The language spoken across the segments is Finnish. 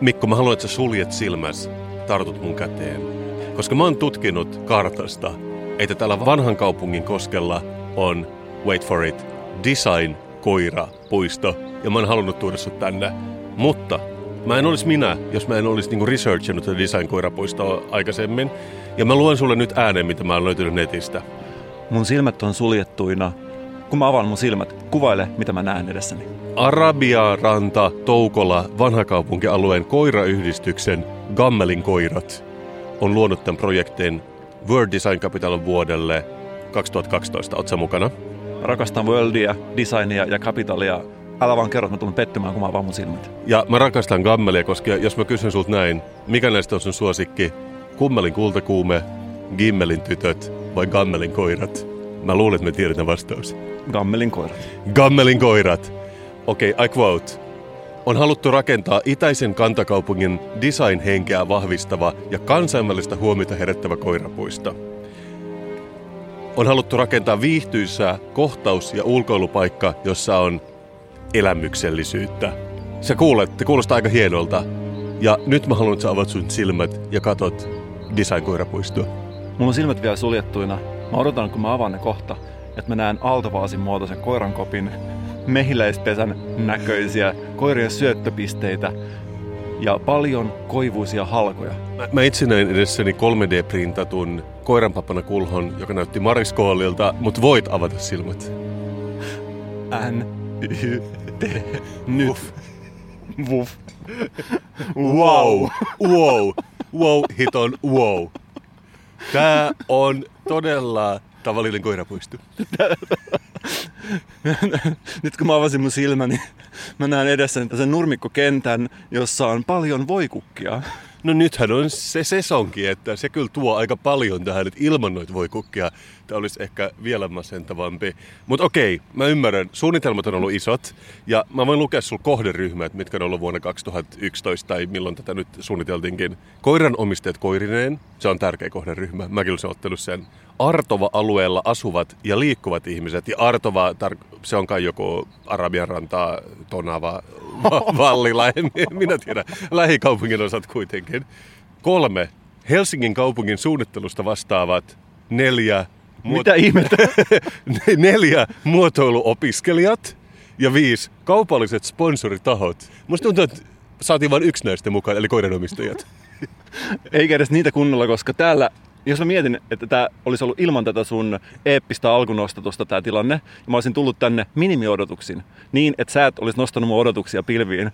Mikko, mä haluan, että sä suljet silmäs, tartut mun käteen. Koska mä oon tutkinut kartasta, että täällä vanhan kaupungin koskella on, wait for it, design koira puisto. Ja mä oon halunnut tuoda sut tänne. Mutta mä en olisi minä, jos mä en olisi niinku researchinut tätä design koirapuistoa aikaisemmin. Ja mä luen sulle nyt äänen, mitä mä oon löytynyt netistä. Mun silmät on suljettuina. Kun mä avaan mun silmät, kuvaile, mitä mä näen edessäni. Arabia, Ranta, Toukola, vanhakaupunkialueen koirayhdistyksen Gammelin koirat on luonut tämän projektin World Design Capital vuodelle 2012. Oletko mukana? Rakastan worldia, designia ja kapitalia. Älä vaan kerro, että mä tulen pettymään, kun mä avaan mun silmät. Ja mä rakastan Gammelia, koska jos mä kysyn sulta näin, mikä näistä on sun suosikki? Kummelin kultakuume, Gimmelin tytöt vai Gammelin koirat? Mä luulen, että me tiedetään vastaus. Gammelin koira. Gammelin koirat. Okei, okay, I quote. On haluttu rakentaa itäisen kantakaupungin design-henkeä vahvistava ja kansainvälistä huomiota herättävä koirapuisto. On haluttu rakentaa viihtyisää kohtaus- ja ulkoilupaikka, jossa on elämyksellisyyttä. Sä kuulet, te kuulostaa aika hienolta. Ja nyt mä haluan, että sä avat sun silmät ja katot design-koirapuistoa. Mulla on silmät vielä suljettuina. Mä odotan, kun mä avaan ne kohta, että mä näen altavaasin muotoisen koirankopin, mehiläispesän näköisiä koirien syöttöpisteitä ja paljon koivuisia halkoja. Mä, mä itse näin edessäni 3D-printatun koiranpapana kulhon, joka näytti Mariskoolilta, mutta voit avata silmät. N, Y, T, nyt. Wow. Wow. Wow, hiton wow. Tää on todella tavallinen koirapuisto. Nyt kun mä avasin mun silmäni, mä näen edessäni sen nurmikkokentän, jossa on paljon voikukkia. No nythän on se sesonki, että se kyllä tuo aika paljon tähän, että ilman noita voi kukkia tämä olisi ehkä vielä masentavampi. Mutta okei, mä ymmärrän, suunnitelmat on ollut isot, ja mä voin lukea sulla kohderyhmät, mitkä on ollut vuonna 2011, tai milloin tätä nyt suunniteltiinkin. Koiran omistajat koirineen, se on tärkeä kohderyhmä, mäkin olen ottanut sen. Artova-alueella asuvat ja liikkuvat ihmiset, ja Artova, tar- se on kai joku Arabian rantaa, Tonava, Vallila, en minä tiedä, lähikaupungin osat kuitenkin. Kolme, Helsingin kaupungin suunnittelusta vastaavat neljä Mitä ihmettä? neljä muotoiluopiskelijat ja viisi kaupalliset sponsoritahot. Musta tuntuu, että saatiin vain yksi näistä mukaan, eli koiranomistajat. Eikä edes niitä kunnolla, koska täällä, jos mä mietin, että tämä olisi ollut ilman tätä sun eeppistä alkunostatusta tämä tilanne, ja mä olisin tullut tänne minimiodotuksin, niin että sä et olisi nostanut mun odotuksia pilviin,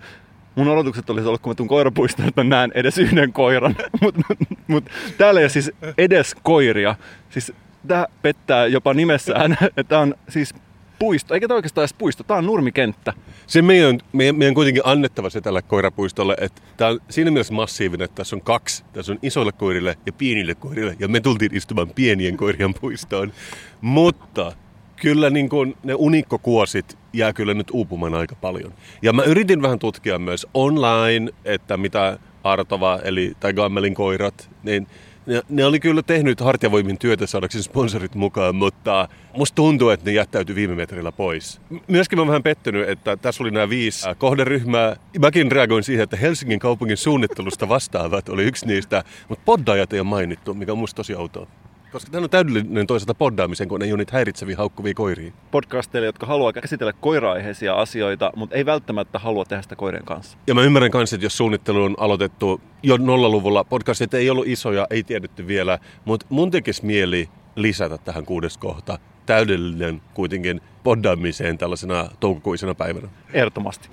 mun odotukset olisi ollut, kun mä tuun koirapuistoon, että mä näen edes yhden koiran. Mutta mut, mut, täällä ei ole siis edes koiria. Siis tää pettää jopa nimessään, tää on siis puisto, eikä tämä oikeastaan edes puisto, tää on nurmikenttä. Se meidän, meidän, meidän kuitenkin annettava se tällä koirapuistolle, että tämä on siinä mielessä massiivinen, että tässä on kaksi. Tässä on isoille koirille ja pienille koirille, ja me tultiin istumaan pienien koirien puistoon. Mutta kyllä niin kuin ne unikkokuosit jää kyllä nyt uupumaan aika paljon. Ja mä yritin vähän tutkia myös online, että mitä Artova, eli tai Gammelin koirat, niin ne, ne oli kyllä tehnyt hartiavoimin työtä saadakseen sponsorit mukaan, mutta musta tuntuu, että ne jättäytyi viime metrillä pois. Myöskin mä oon vähän pettynyt, että tässä oli nämä viisi äh, kohderyhmää. Mäkin reagoin siihen, että Helsingin kaupungin suunnittelusta vastaavat oli yksi niistä, mutta poddajat ei ole mainittu, mikä on musta tosi outoa. Koska tämä on täydellinen toisaalta poddaamisen, kun ei ole niitä häiritseviä haukkuvia koiria. Podcasteille, jotka haluaa käsitellä koira-aiheisia asioita, mutta ei välttämättä halua tehdä sitä koirien kanssa. Ja mä ymmärrän kanssa, että jos suunnittelu on aloitettu jo nollaluvulla, podcastit ei ollut isoja, ei tiedetty vielä, mutta mun tekisi mieli lisätä tähän kuudes kohta täydellinen kuitenkin poddaamiseen tällaisena toukokuisena päivänä. Ehdottomasti.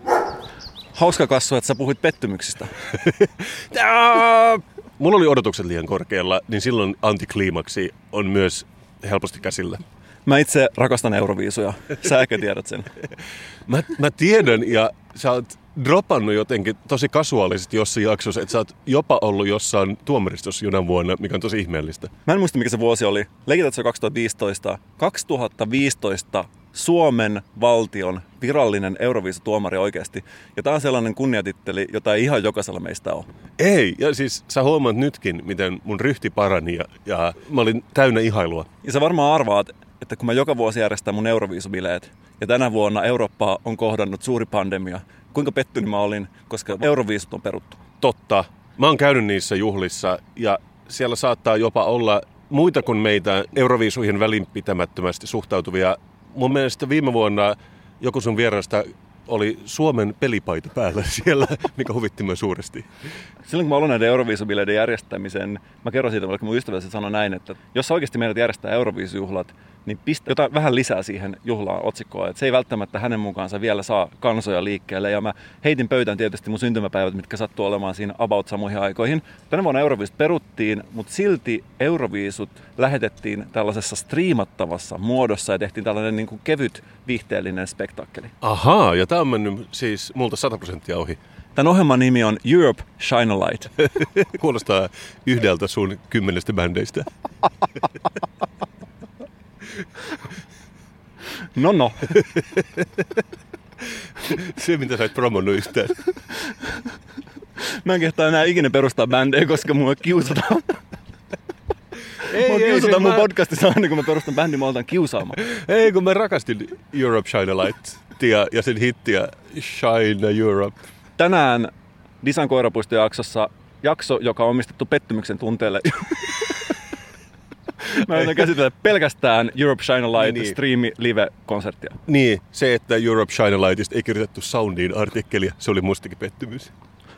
Hauska kassu, että sä puhuit pettymyksistä. Mulla oli odotukset liian korkealla, niin silloin antikliimaksi on myös helposti käsillä. Mä itse rakastan Euroviisuja. Sä ehkä tiedät sen. Mä, mä tiedän ja sä oot dropannut jotenkin tosi kasuaalisesti jossain jaksossa, että sä oot jopa ollut jossain tuomaristossa jonain vuonna, mikä on tosi ihmeellistä. Mä en muista, mikä se vuosi oli. Leikität se 2015. 2015 Suomen valtion virallinen Euroviisutuomari oikeasti. Ja tämä on sellainen kunniatitteli, jota ei ihan jokaisella meistä ole. Ei, ja siis sä huomaat nytkin, miten mun ryhti parani ja, ja mä olin täynnä ihailua. Ja sä varmaan arvaat, että kun mä joka vuosi järjestän mun Euroviisubileet, ja tänä vuonna Eurooppaa on kohdannut suuri pandemia, kuinka pettynyt mä olin, koska Euroviisut on peruttu. Totta. Mä oon käynyt niissä juhlissa ja siellä saattaa jopa olla muita kuin meitä Euroviisuihin välinpitämättömästi suhtautuvia. Mun mielestä viime vuonna joku sun vierasta oli Suomen pelipaita päällä siellä, mikä huvitti myös suuresti. Silloin kun mä aloin näiden Euroviisubileiden järjestämisen, mä kerron siitä, vaikka mun ystäväsi sanoi näin, että jos oikeasti meidät järjestää Euroviisujuhlat, niin pistä jotain vähän lisää siihen juhlaan otsikkoon. Että se ei välttämättä hänen mukaansa vielä saa kansoja liikkeelle. Ja mä heitin pöytään tietysti mun syntymäpäivät, mitkä sattuu olemaan siinä about samoihin aikoihin. Tänä vuonna Euroviisut peruttiin, mutta silti Euroviisut lähetettiin tällaisessa striimattavassa muodossa ja tehtiin tällainen niin kuin kevyt viihteellinen spektaakkeli. Ahaa, ja tämä on mennyt siis multa 100 prosenttia ohi. Tämän ohjelman nimi on Europe Shine a Light. Kuulostaa yhdeltä sun kymmenestä bändeistä. No no. Se, mitä sä et promonnut yhtään. Mä en kehtaa enää ikinä perustaa bändejä, koska mua kiusataan. Ei, mua ei, kiusataan mun mä... podcastissa aina, kun mä perustan bändin, mä aletaan kiusaamaan. Ei, kun mä rakastin Europe Shine a Light ja, ja sen hittiä Shine Europe. Tänään Disan koirapuistojaksossa jakso, joka on omistettu pettymyksen tunteelle. Mä yritän käsitellä pelkästään Europe Shine Light niin, niin. striimi live-konserttia. Niin, se, että Europe Shine Lightista ei kirjoitettu Soundiin artikkelia, se oli mustakin pettymys.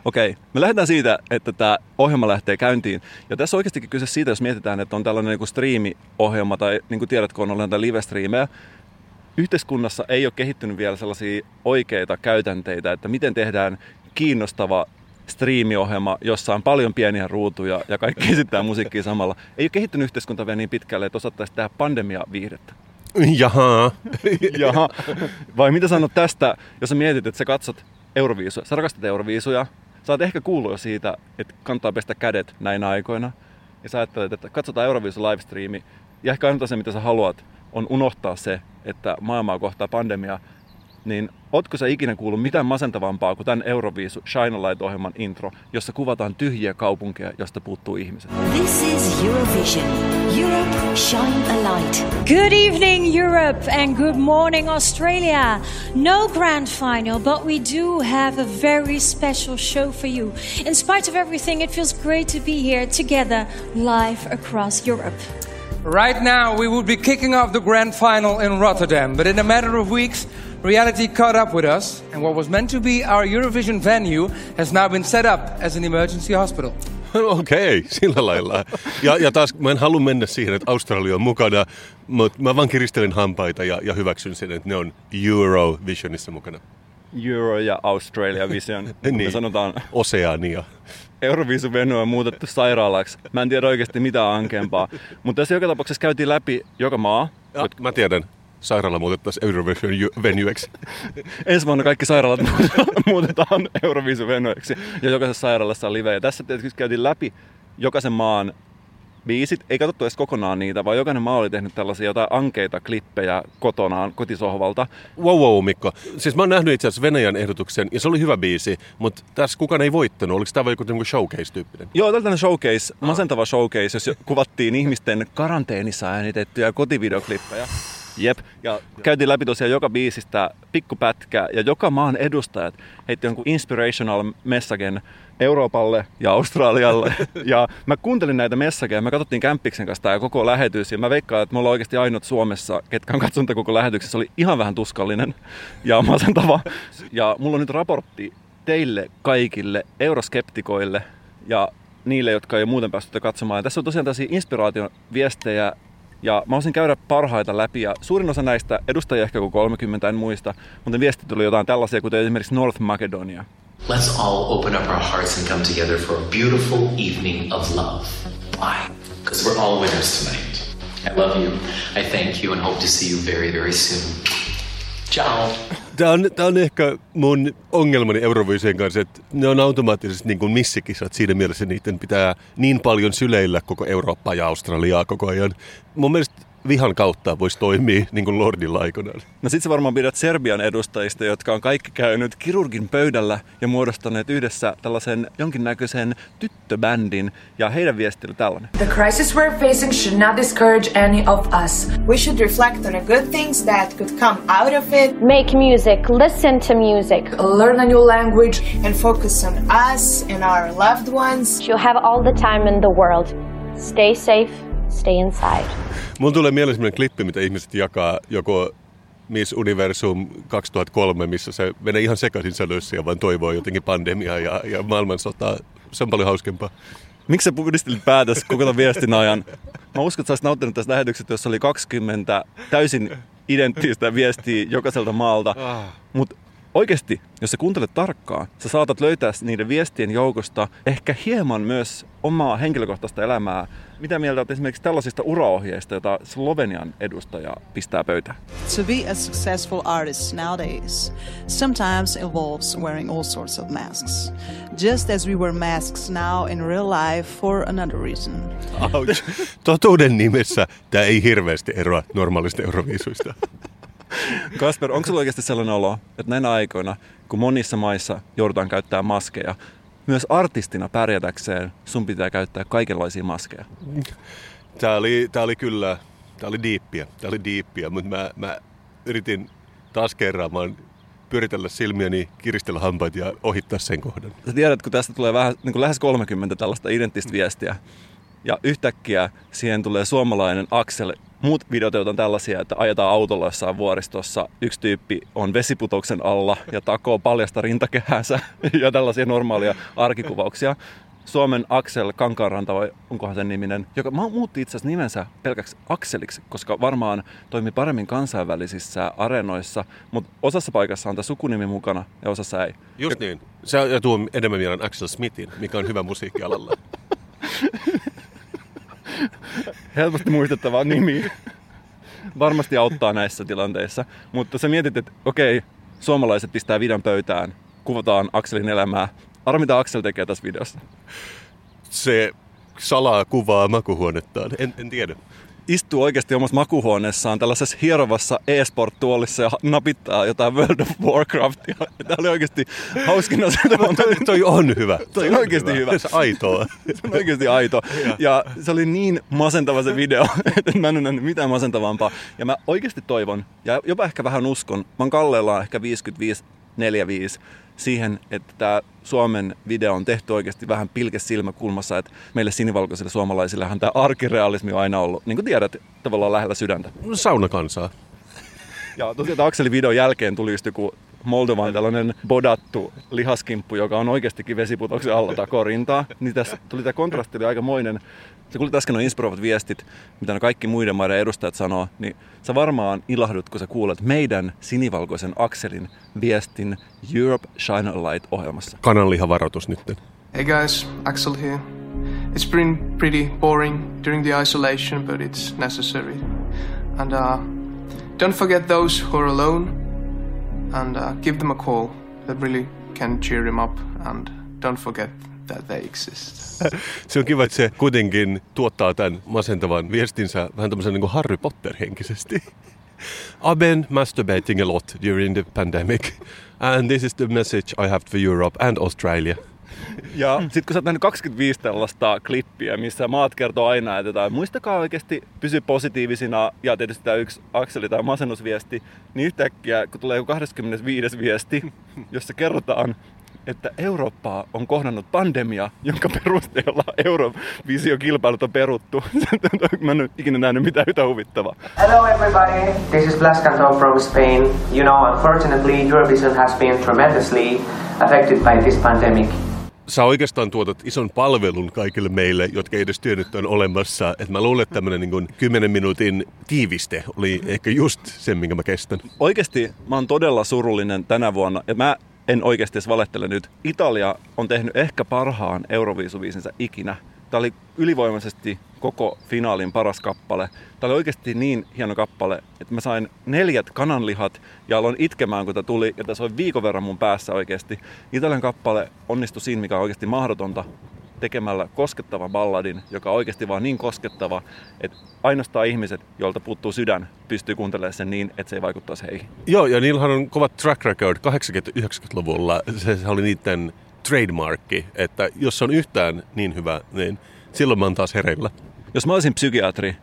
Okei, me lähdetään siitä, että tämä ohjelma lähtee käyntiin. Ja tässä on oikeastikin kyse siitä, jos mietitään, että on tällainen niin striimi-ohjelma, tai niin kuin tiedät, kun on ollut live-striimejä, yhteiskunnassa ei ole kehittynyt vielä sellaisia oikeita käytänteitä, että miten tehdään kiinnostava striimiohjelma, jossa on paljon pieniä ruutuja ja kaikki esittää musiikkia samalla. Ei ole kehittynyt yhteiskunta vielä niin pitkälle, että osattaisi tehdä pandemia-viihdettä. Jaha. Jaha. Vai mitä sanot tästä, jos sä mietit, että sä katsot Euroviisuja, sä rakastat Euroviisuja, sä oot ehkä kuullut jo siitä, että kannattaa pestä kädet näinä aikoina. Ja sä ajattelet, että katsotaan Euroviisu livestreami. Ja ehkä ainoa se, mitä sä haluat, on unohtaa se, että maailmaa kohtaa pandemia niin ootko sä ikinä kuullut mitään masentavampaa kuin tämän Euroviisu Shine Light-ohjelman intro, jossa kuvataan tyhjiä kaupunkeja, josta puuttuu ihmiset? This is Eurovision. Europe Shine a Light. Good evening Europe and good morning Australia. No grand final, but we do have a very special show for you. In spite of everything, it feels great to be here together live across Europe. Right now, we would be kicking off the grand final in Rotterdam, but in a matter of weeks, reality caught up with us, and what was meant to be our Eurovision venue has now been set up as an emergency hospital. Okei, okay, sillä lailla. Ja, ja taas mä en halua mennä siihen, että Australia on mukana, mutta mä vaan kiristelen hampaita ja, ja hyväksyn sen, että ne on Eurovisionissa mukana. Euro ja Australia Vision, niin, me sanotaan. Oseania. Euroviisun venue on muutettu sairaalaksi. Mä en tiedä oikeasti mitä ankempaa. Mutta tässä joka tapauksessa käytiin läpi joka maa. Ja, mä tiedän sairaala muutettaisiin Eurovision venueksi. Ensi vuonna kaikki sairaalat muutetaan Eurovision venueksi ja jokaisessa sairaalassa on live. Ja tässä tietysti käytiin läpi jokaisen maan biisit. Ei katsottu edes kokonaan niitä, vaan jokainen maa oli tehnyt tällaisia jotain ankeita klippejä kotonaan, kotisohvalta. Wow, wow, Mikko. Siis mä oon nähnyt itse asiassa Venäjän ehdotuksen, ja se oli hyvä biisi, mutta tässä kukaan ei voittanut. Oliko tämä joku showcase-tyyppinen? Joo, tällainen showcase, masentava showcase, jos kuvattiin ihmisten karanteenissa äänitettyjä kotivideoklippejä. Jep. Ja käytiin läpi tosiaan joka biisistä pikkupätkä ja joka maan edustajat heitti jonkun inspirational messagen Euroopalle ja Australialle. ja mä kuuntelin näitä messageja, me katsottiin Kämppiksen kanssa tämä koko lähetys ja mä veikkaan, että me ollaan oikeasti ainut Suomessa, ketkä on katsonut koko lähetyksessä. oli ihan vähän tuskallinen ja masentava. Ja mulla on nyt raportti teille kaikille euroskeptikoille ja niille, jotka ei muuten päästy katsomaan. Ja tässä on tosiaan tällaisia inspiraatioviestejä ja mä olisin käydä parhaita läpi ja suurin osa näistä edustajia ehkä kuin 30, en muista, mutta viesti tuli jotain tällaisia, kuten esimerkiksi North Macedonia. Let's all open up our hearts and come together for a beautiful evening of love. Why? Because we're all winners tonight. I love you. I thank you and hope to see you very, very soon. Ciao. Tämä on, tämä on ehkä mun ongelmani Euroviisien kanssa, että ne on automaattisesti niin kuin missikisat. Siinä mielessä niiden pitää niin paljon syleillä koko Eurooppaa ja Australiaa koko ajan. Mun mielestä vihan kautta voisi toimia niin kuin Lordilla aikanaan. No sit sä varmaan pidät Serbian edustajista, jotka on kaikki käynyt kirurgin pöydällä ja muodostaneet yhdessä tällaisen jonkinnäköisen tyttöbändin. Ja heidän viesti oli tällainen. The crisis we're facing should not discourage any of us. We should reflect on the good things that could come out of it Make music, listen to music. Learn a new language. and focus on us and our loved ones. You have all the time in the world. Stay safe, stay inside. Mun tulee mieleen sellainen klippi, mitä ihmiset jakaa joko Miss Universum 2003, missä se menee ihan sekaisin sädöissä ja vaan toivoo jotenkin pandemiaa ja, ja maailmansotaa. Se on paljon hauskempaa. Miksi sä pudistelit päätös koko tämän viestin ajan? Mä uskon, että sä olisit nauttinut tästä lähetyksestä, jossa oli 20 täysin identtistä viestiä jokaiselta maalta. Mutta oikeasti, jos sä kuuntelet tarkkaan, sä saatat löytää niiden viestien joukosta ehkä hieman myös omaa henkilökohtaista elämää. Mitä mieltä olet esimerkiksi tällaisista uraohjeista, joita Slovenian edustaja pistää pöytään? To be a successful artist nowadays sometimes involves wearing all sorts of masks. Just as we wear masks now in real life for another reason. Ouch. Totuuden nimessä tämä ei hirveästi eroa normaalista euroviisuista. Kasper, onko sulla oikeasti sellainen olo, että näinä aikoina, kun monissa maissa joudutaan käyttämään maskeja, myös artistina pärjätäkseen sun pitää käyttää kaikenlaisia maskeja? Tämä oli, tämä oli kyllä, tämä oli diippiä, tämä oli diippiä, mutta mä, mä yritin taas kerran pyöritellä silmiäni, kiristellä hampaita ja ohittaa sen kohdan. Sä tiedät, kun tästä tulee vähän, niin kuin lähes 30 tällaista identtistä viestiä, ja yhtäkkiä siihen tulee suomalainen Axel. Muut videot on tällaisia, että ajetaan autolla jossain vuoristossa. Yksi tyyppi on vesiputoksen alla ja takoo paljasta rintakehäänsä ja tällaisia normaalia arkikuvauksia. Suomen Axel Kankaanranta, vai onkohan sen niminen, joka muutti itse asiassa nimensä pelkäksi Akseliksi, koska varmaan toimi paremmin kansainvälisissä areenoissa, mutta osassa paikassa on tämä sukunimi mukana ja osassa ei. Just niin. Se tuo enemmän mieleen Axel Smithin, mikä on hyvä musiikkialalla. helposti muistettava nimi. Varmasti auttaa näissä tilanteissa. Mutta sä mietit, että okei, suomalaiset pistää videon pöytään, kuvataan Akselin elämää. Arvo, mitä Aksel tekee tässä videossa? Se salaa kuvaa makuhuonettaan. En, en tiedä. Istuu oikeasti omassa makuhuoneessaan tällaisessa hierovassa e-sport-tuolissa ja napittaa jotain World of Warcraftia. Tämä oli oikeasti hauskin asia. toi, toi on hyvä. Toi on oikeasti hyvä. Se on aitoa. Se on oikeasti aito. Ja se oli niin masentava se video, että mä en ole nähnyt mitään masentavampaa. Ja mä oikeasti toivon, ja jopa ehkä vähän uskon, mä oon Kalleella ehkä 55 45 siihen, että tämä Suomen video on tehty oikeasti vähän pilkes silmäkulmassa, että meille sinivalkoisille suomalaisillehan tämä arkirealismi on aina ollut, niin kuin tiedät, tavallaan lähellä sydäntä. Saunakansaa. Ja tosiaan tämän Akselin videon jälkeen tuli just joku Moldovan tällainen bodattu lihaskimppu, joka on oikeastikin vesiputoksen alla takorintaa. Niin tässä tuli tämä kontrasti oli aikamoinen. Sä kuulit äsken nuo inspiroivat viestit, mitä ne kaikki muiden maiden edustajat sanoo, niin sä varmaan ilahdut, kun sä kuulet meidän sinivalkoisen Akselin viestin Europe Shine a Light-ohjelmassa. Kananlihavaroitus nyt. Hey guys, Axel here. It's been pretty boring during the isolation, but it's necessary. And uh, don't forget those who are alone, and uh, give them a call. That really can cheer them up, and don't forget that they exist. Se on kiva, että se kuitenkin tuottaa tämän masentavan viestinsä vähän tämmöisen niin kuin Harry Potter-henkisesti. I've been masturbating a lot during the pandemic, and this is the message I have for Europe and Australia. Ja sitten kun sä oot nähnyt 25 tällaista klippiä, missä maat kertoo aina, että jotain, muistakaa oikeasti pysy positiivisina ja tietysti tämä yksi akseli tai masennusviesti, niin yhtäkkiä kun tulee joku 25 viesti, jossa kerrotaan, että Eurooppaa on kohdannut pandemia, jonka perusteella Eurovisio-kilpailut on peruttu. Mä en ole ikinä nähnyt mitään yhtä huvittavaa. Hello everybody, this is Blas Cantor from Spain. You know, unfortunately, Eurovision has been tremendously affected by this pandemic. Sä oikeastaan tuotat ison palvelun kaikille meille, jotka ei edes tiennyt on olemassa. Et mä luulen, että tämmöinen niin 10 minuutin tiiviste oli ehkä just sen, minkä mä kestän. Oikeasti mä oon todella surullinen tänä vuonna. Ja mä en oikeasti edes valehtele nyt. Italia on tehnyt ehkä parhaan Euroviisuviisinsa ikinä. Tämä oli ylivoimaisesti koko finaalin paras kappale. Tämä oli oikeasti niin hieno kappale, että mä sain neljät kananlihat ja aloin itkemään, kun tämä tuli. Ja tässä oli viikon verran mun päässä oikeasti. Italian kappale onnistui siinä, mikä on oikeasti mahdotonta tekemällä koskettavan balladin, joka on oikeasti vaan niin koskettava, että ainoastaan ihmiset, joilta puuttuu sydän, pystyy kuuntelemaan sen niin, että se ei vaikuttaisi heihin. Joo, ja niillähän on kovat track record 80-90-luvulla. Se, se oli niiden trademarkki, että jos se on yhtään niin hyvä, niin silloin mä oon taas hereillä. Jos mä olisin psykiatri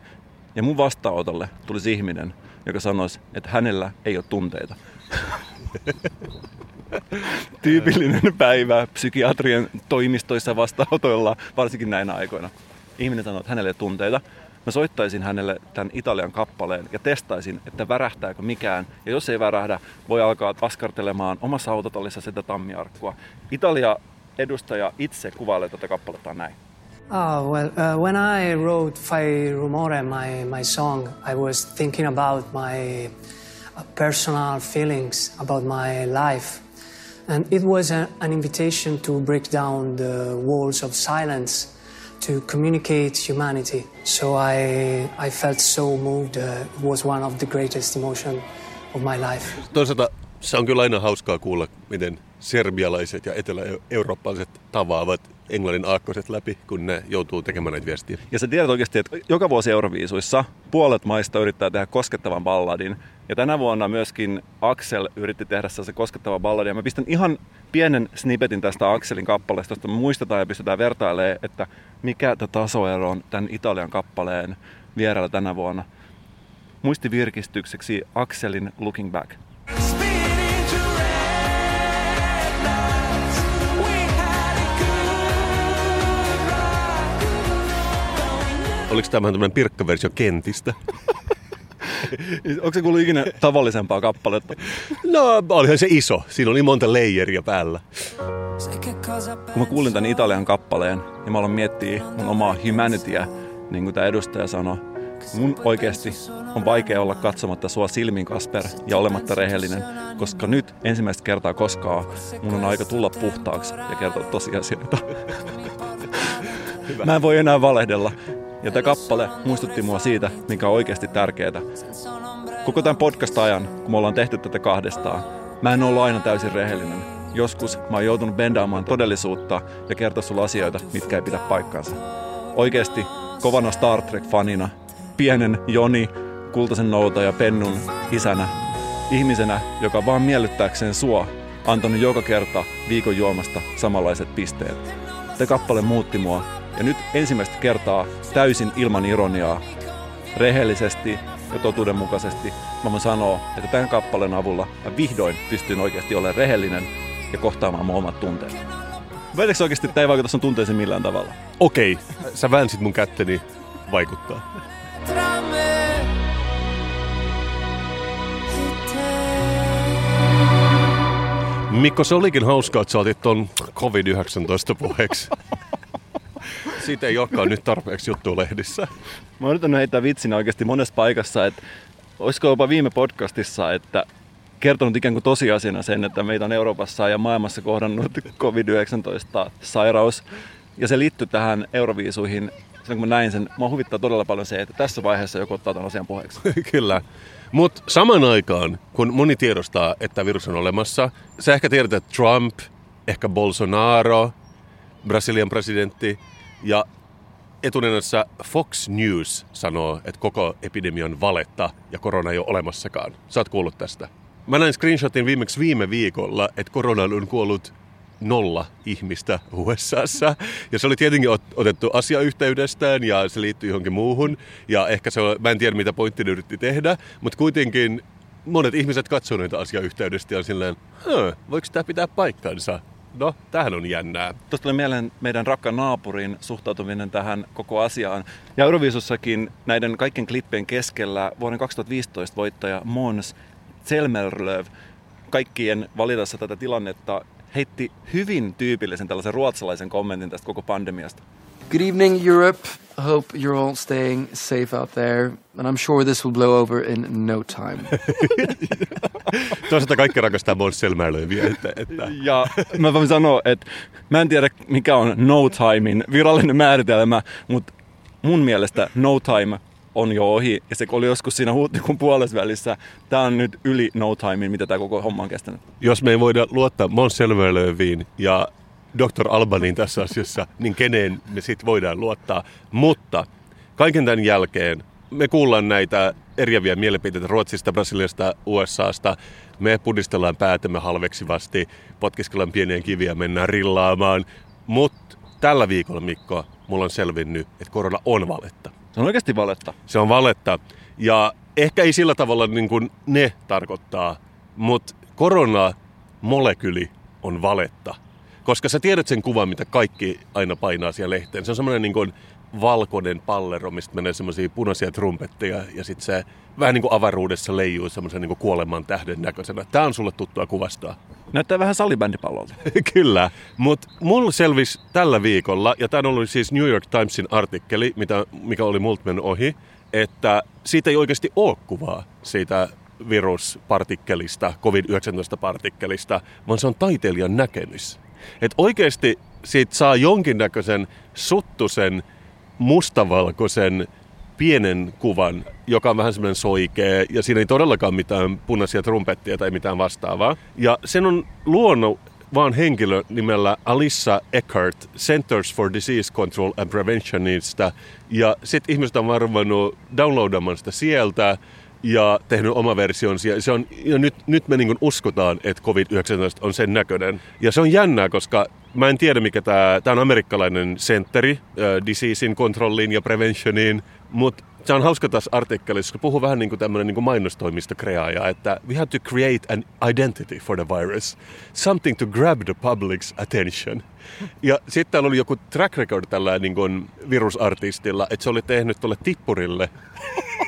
ja mun vastaanotolle tulisi ihminen, joka sanoisi, että hänellä ei ole tunteita. Tyypillinen päivä psykiatrien toimistoissa vastaanotoilla, varsinkin näinä aikoina. Ihminen sanoo, että hänelle tunteita. Mä soittaisin hänelle tämän Italian kappaleen ja testaisin, että värähtääkö mikään. Ja jos ei värähdä, voi alkaa askartelemaan omassa autotallissa sitä tammiarkkua. Italia edustaja itse kuvailee tätä kappaletta näin. Oh, well, uh, when I wrote Fai Rumore, my, my song, I was thinking about my uh, personal feelings about my life. And it was a, an invitation to break down the walls of silence to communicate humanity. So I, I felt so moved. Uh, it was one of the greatest emotions of my life. Toisaalta se on kyllä aina hauskaa kuulla, miten serbialaiset ja etelä-eurooppalaiset tavaavat englannin aakkoset läpi, kun ne joutuu tekemään näitä viestiä. Ja sä tiedät oikeasti, että joka vuosi Euroviisuissa puolet maista yrittää tehdä koskettavan balladin. Ja tänä vuonna myöskin Axel yritti tehdä se koskettava balladi. Ja mä pistän ihan pienen snippetin tästä Axelin kappaleesta, josta muistetaan ja pistetään vertailemaan, että mikä tämä tasoero on tämän Italian kappaleen vierellä tänä vuonna. Muistivirkistykseksi Axelin Looking Back. Oliko tämä tämmöinen pirkkaversio Kentistä? Onko se kuullut ikinä tavallisempaa kappaletta? No, olihan se iso. Siinä oli monta leijeria päällä. Kun mä kuulin tämän Italian kappaleen, niin mä aloin miettiä mun omaa humanityä, niin kuin tämä edustaja sanoi. Mun oikeasti on vaikea olla katsomatta sua silmin, Kasper, ja olematta rehellinen, koska nyt ensimmäistä kertaa koskaan mun on aika tulla puhtaaksi ja kertoa tosiasioita. Mä en voi enää valehdella. Ja tämä kappale muistutti mua siitä, mikä on oikeasti tärkeää. Koko tämän podcast-ajan, kun me ollaan tehty tätä kahdestaan, mä en ollut aina täysin rehellinen. Joskus mä oon joutunut bendaamaan todellisuutta ja kertoa sulle asioita, mitkä ei pidä paikkaansa. Oikeasti kovana Star Trek-fanina, pienen Joni, kultaisen nouta ja pennun isänä, ihmisenä, joka vaan miellyttääkseen sua, antanut joka kerta viikon juomasta samanlaiset pisteet. Tämä kappale muutti mua ja nyt ensimmäistä kertaa täysin ilman ironiaa, rehellisesti ja totuudenmukaisesti mä voin sanoa, että tämän kappaleen avulla mä vihdoin pystyn oikeasti olemaan rehellinen ja kohtaamaan mun omat tunteet. Väitätkö oikeasti, että tämä ei vaikuta sun tunteisiin millään tavalla? Okei, okay. sä väänsit mun kätteni vaikuttaa. Mikko, se olikin hauskaa, että sä otit ton COVID-19 puheeksi. Siitä ei olekaan nyt tarpeeksi juttu lehdissä. Mä oon yrittänyt heittää vitsinä oikeasti monessa paikassa, että olisiko jopa viime podcastissa, että kertonut ikään kuin tosiasiana sen, että meitä on Euroopassa ja maailmassa kohdannut COVID-19-sairaus. Ja se liittyy tähän euroviisuihin. Sen kun mä näin sen, mä huvittaa todella paljon se, että tässä vaiheessa joku ottaa tämän asian puheeksi. Kyllä. Mutta saman aikaan, kun moni tiedostaa, että virus on olemassa, sä ehkä tiedät, että Trump, ehkä Bolsonaro, Brasilian presidentti, ja etunenässä Fox News sanoo, että koko epidemia on valetta ja korona ei ole olemassakaan. Sä oot kuullut tästä. Mä näin screenshotin viimeksi viime viikolla, että korona on kuollut nolla ihmistä USAssa. Ja se oli tietenkin otettu asiayhteydestään ja se liittyy johonkin muuhun. Ja ehkä se on, mä en tiedä mitä pointti yritti tehdä, mutta kuitenkin monet ihmiset katsoo näitä asiayhteydestä ja on silleen, voiko tämä pitää paikkansa? No, tähän on jännää. Tuosta tuli mieleen meidän rakkaan naapurin suhtautuminen tähän koko asiaan. Ja Euroviisussakin näiden kaikkien klippien keskellä vuoden 2015 voittaja Mons Zelmerlöv kaikkien valitessa tätä tilannetta heitti hyvin tyypillisen tällaisen ruotsalaisen kommentin tästä koko pandemiasta. Good evening, Europe. I hope you're all staying safe out there, and I'm sure this will blow over in no time. Toisaalta kaikki rakastaa Måns Zelmerlöwiä. Että, että. Ja mä voin sanoa, että mä en tiedä mikä on no timein virallinen määritelmä, mutta mun mielestä no time on jo ohi. Ja se oli joskus siinä huhtikuun puolessa välissä. Tämä on nyt yli no timein, mitä tämä koko homma on kestänyt. Jos me ei voida luottaa Måns Zelmerlöwiin ja Dr. Albanin tässä asiassa, niin keneen me sitten voidaan luottaa. Mutta kaiken tämän jälkeen me kuullaan näitä eriäviä mielipiteitä Ruotsista, Brasiliasta, USAsta. Me pudistellaan päätämme halveksivasti, potkiskellaan pieniä kiviä, mennään rillaamaan. Mutta tällä viikolla, Mikko, mulla on selvinnyt, että korona on valetta. Se on oikeasti valetta. Se on valetta. Ja ehkä ei sillä tavalla niin kuin ne tarkoittaa, mutta korona-molekyli on valetta. Koska sä tiedät sen kuvan, mitä kaikki aina painaa siellä lehteen. Se on semmoinen niin kuin valkoinen pallero, mistä menee semmoisia punaisia trumpetteja ja sitten se vähän niin kuin avaruudessa leijuu semmoisen niin kuoleman tähden näköisenä. Tämä on sulle tuttua kuvastaa. Näyttää vähän salibändipallolta. Kyllä, mutta mulla selvisi tällä viikolla, ja tämä ollut siis New York Timesin artikkeli, mitä, mikä oli multa mennyt ohi, että siitä ei oikeasti ole kuvaa siitä viruspartikkelista, COVID-19-partikkelista, vaan se on taiteilijan näkemys. Että oikeasti siitä saa jonkinnäköisen suttusen, mustavalkoisen, pienen kuvan, joka on vähän semmoinen soikee, ja siinä ei todellakaan mitään punaisia trumpettia tai mitään vastaavaa. Ja sen on luonut vaan henkilö nimellä Alissa Eckhart Centers for Disease Control and Preventionista. Ja sitten ihmiset on varmannut downloadamaan sitä sieltä ja tehnyt oma versionsa. Ja, se on, ja nyt, nyt me niin uskotaan, että COVID-19 on sen näköinen. Ja se on jännää, koska mä en tiedä mikä tämä, tämä on amerikkalainen sentteri uh, diseasein kontrolliin ja preventioniin, mutta se on hauska tässä artikkelissa, kun puhuu vähän niin kuin tämmöinen niin kuin mainostoimistokreaaja, että we have to create an identity for the virus. Something to grab the public's attention. Ja sitten täällä oli joku track record tällä niin kuin virusartistilla, että se oli tehnyt tuolle tippurille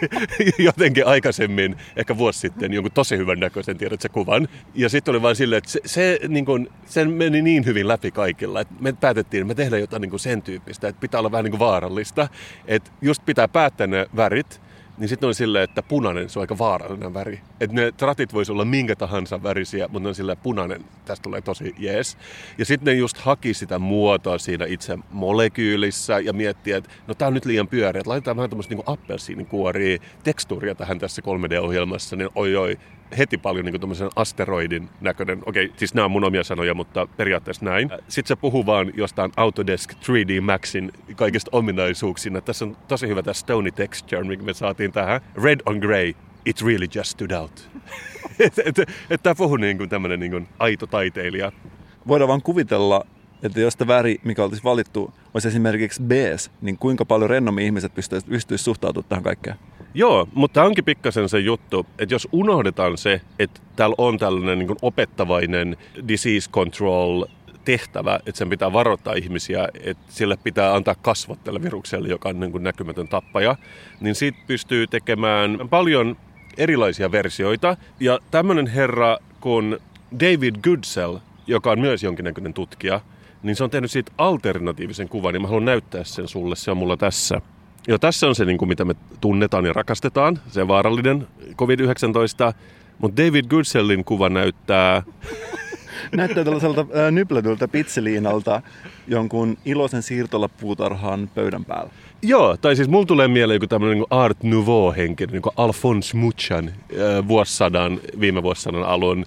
jotenkin aikaisemmin, ehkä vuosi sitten, jonkun tosi hyvän näköisen, tiedät se kuvan. Ja sitten oli vain silleen, että se, se, niin kuin, se meni niin hyvin läpi kaikilla, että me päätettiin, että me tehdään jotain niin sen tyyppistä, että pitää olla vähän niin vaarallista. Että just pitää päättää ne värit, niin sitten on silleen, että punainen, se on aika vaarallinen väri. Että ne tratit voisi olla minkä tahansa värisiä, mutta ne on silleen punainen, tästä tulee tosi jees. Ja sitten ne just haki sitä muotoa siinä itse molekyylissä ja miettii, että no tää on nyt liian pyöreä, että laitetaan vähän tämmöistä niinku appelsiinikuoria, tekstuuria tähän tässä 3D-ohjelmassa, niin oi oi, heti paljon niin kuin asteroidin näköinen. Okei, siis nämä on mun omia sanoja, mutta periaatteessa näin. Sitten se puhuu vaan jostain Autodesk 3D Maxin kaikista ominaisuuksina. Tässä on tosi hyvä tämä Stony Texture, mikä me saatiin tähän. Red on grey, it really just stood out. Että et, et, tämä puhuu niin kuin tämmöinen niin kuin aito taiteilija. Voidaan vaan kuvitella, että jos tämä väri, mikä olisi valittu, olisi esimerkiksi bees, niin kuinka paljon rennommin ihmiset pystyisivät pystyisi suhtautumaan tähän kaikkeen? Joo, mutta tämä onkin pikkasen se juttu, että jos unohdetaan se, että täällä on tällainen niin opettavainen disease control tehtävä, että sen pitää varoittaa ihmisiä, että sille pitää antaa kasvot tälle virukselle, joka on niin kuin näkymätön tappaja, niin siitä pystyy tekemään paljon erilaisia versioita. Ja tämmöinen herra kuin David Goodsell, joka on myös jonkinnäköinen tutkija, niin se on tehnyt siitä alternatiivisen kuvan, ja mä haluan näyttää sen sulle, se on mulla tässä. Ja tässä on se, niin kuin, mitä me tunnetaan ja rakastetaan, se vaarallinen COVID-19, mutta David Goodsellin kuva näyttää... näyttää tällaiselta äh, nyplätyltä pitseliinalta jonkun iloisen siirtolapuutarhan pöydän päällä. Joo, tai siis mulla tulee mieleen joku tämmöinen niin Art Nouveau-henkinen, niin kuin Alphonse Muchan äh, vuosisadan, viime vuosisadan alun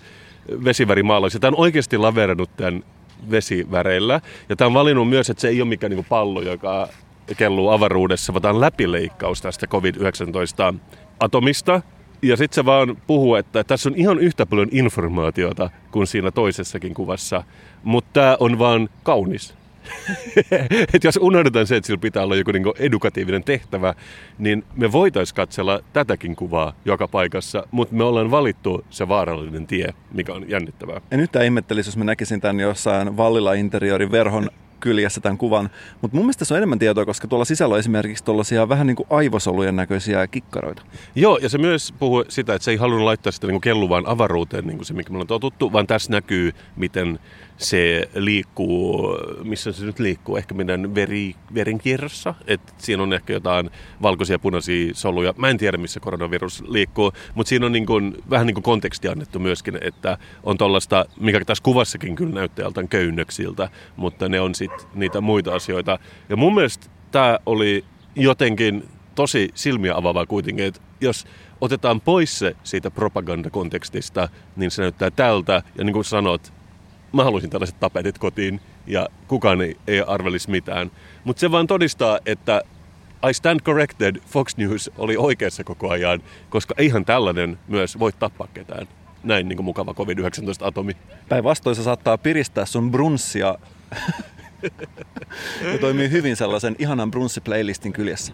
vesivärimaalaus. Ja tämä on oikeasti laverannut tämän vesiväreillä. Ja tämä on valinnut myös, että se ei ole mikään niin pallo, joka kelluu avaruudessa, vaan läpileikkaus tästä COVID-19 atomista. Ja sitten se vaan puhuu, että tässä on ihan yhtä paljon informaatiota kuin siinä toisessakin kuvassa, mutta tämä on vaan kaunis. et jos unohdetaan se, että sillä pitää olla joku niinku edukatiivinen tehtävä, niin me voitaisiin katsella tätäkin kuvaa joka paikassa, mutta me ollaan valittu se vaarallinen tie, mikä on jännittävää. En yhtään ihmettelisi, jos mä näkisin tämän jossain Vallila Interiorin verhon kyljessä tämän kuvan. Mutta mun mielestä se on enemmän tietoa, koska tuolla sisällä on esimerkiksi tuollaisia vähän niin kuin aivosolujen näköisiä kikkaroita. Joo, ja se myös puhuu sitä, että se ei halunnut laittaa sitä niin kelluvaan avaruuteen, niin kuin se, mikä me ollaan totuttu, vaan tässä näkyy, miten se liikkuu, missä se nyt liikkuu, ehkä meidän veri, verenkierrossa, että siinä on ehkä jotain valkoisia punaisia soluja. Mä en tiedä, missä koronavirus liikkuu, mutta siinä on niin kuin, vähän niin kuin konteksti annettu myöskin, että on tuollaista, mikä tässä kuvassakin kyllä näyttää joltain köynnöksiltä, mutta ne on sitten niitä muita asioita. Ja mun mielestä tämä oli jotenkin tosi silmiä avaavaa kuitenkin, että jos otetaan pois se siitä propagandakontekstista, niin se näyttää tältä. Ja niin kuin sanot, mä haluaisin tällaiset tapetit kotiin ja kukaan ei, ei arvelisi mitään. Mutta se vaan todistaa, että I stand corrected, Fox News oli oikeassa koko ajan, koska eihän tällainen myös voi tappaa ketään. Näin niin kuin mukava COVID-19-atomi. Päinvastoin se saattaa piristää sun brunssia ja toimii hyvin sellaisen ihanan brunssiplaylistin kyljessä.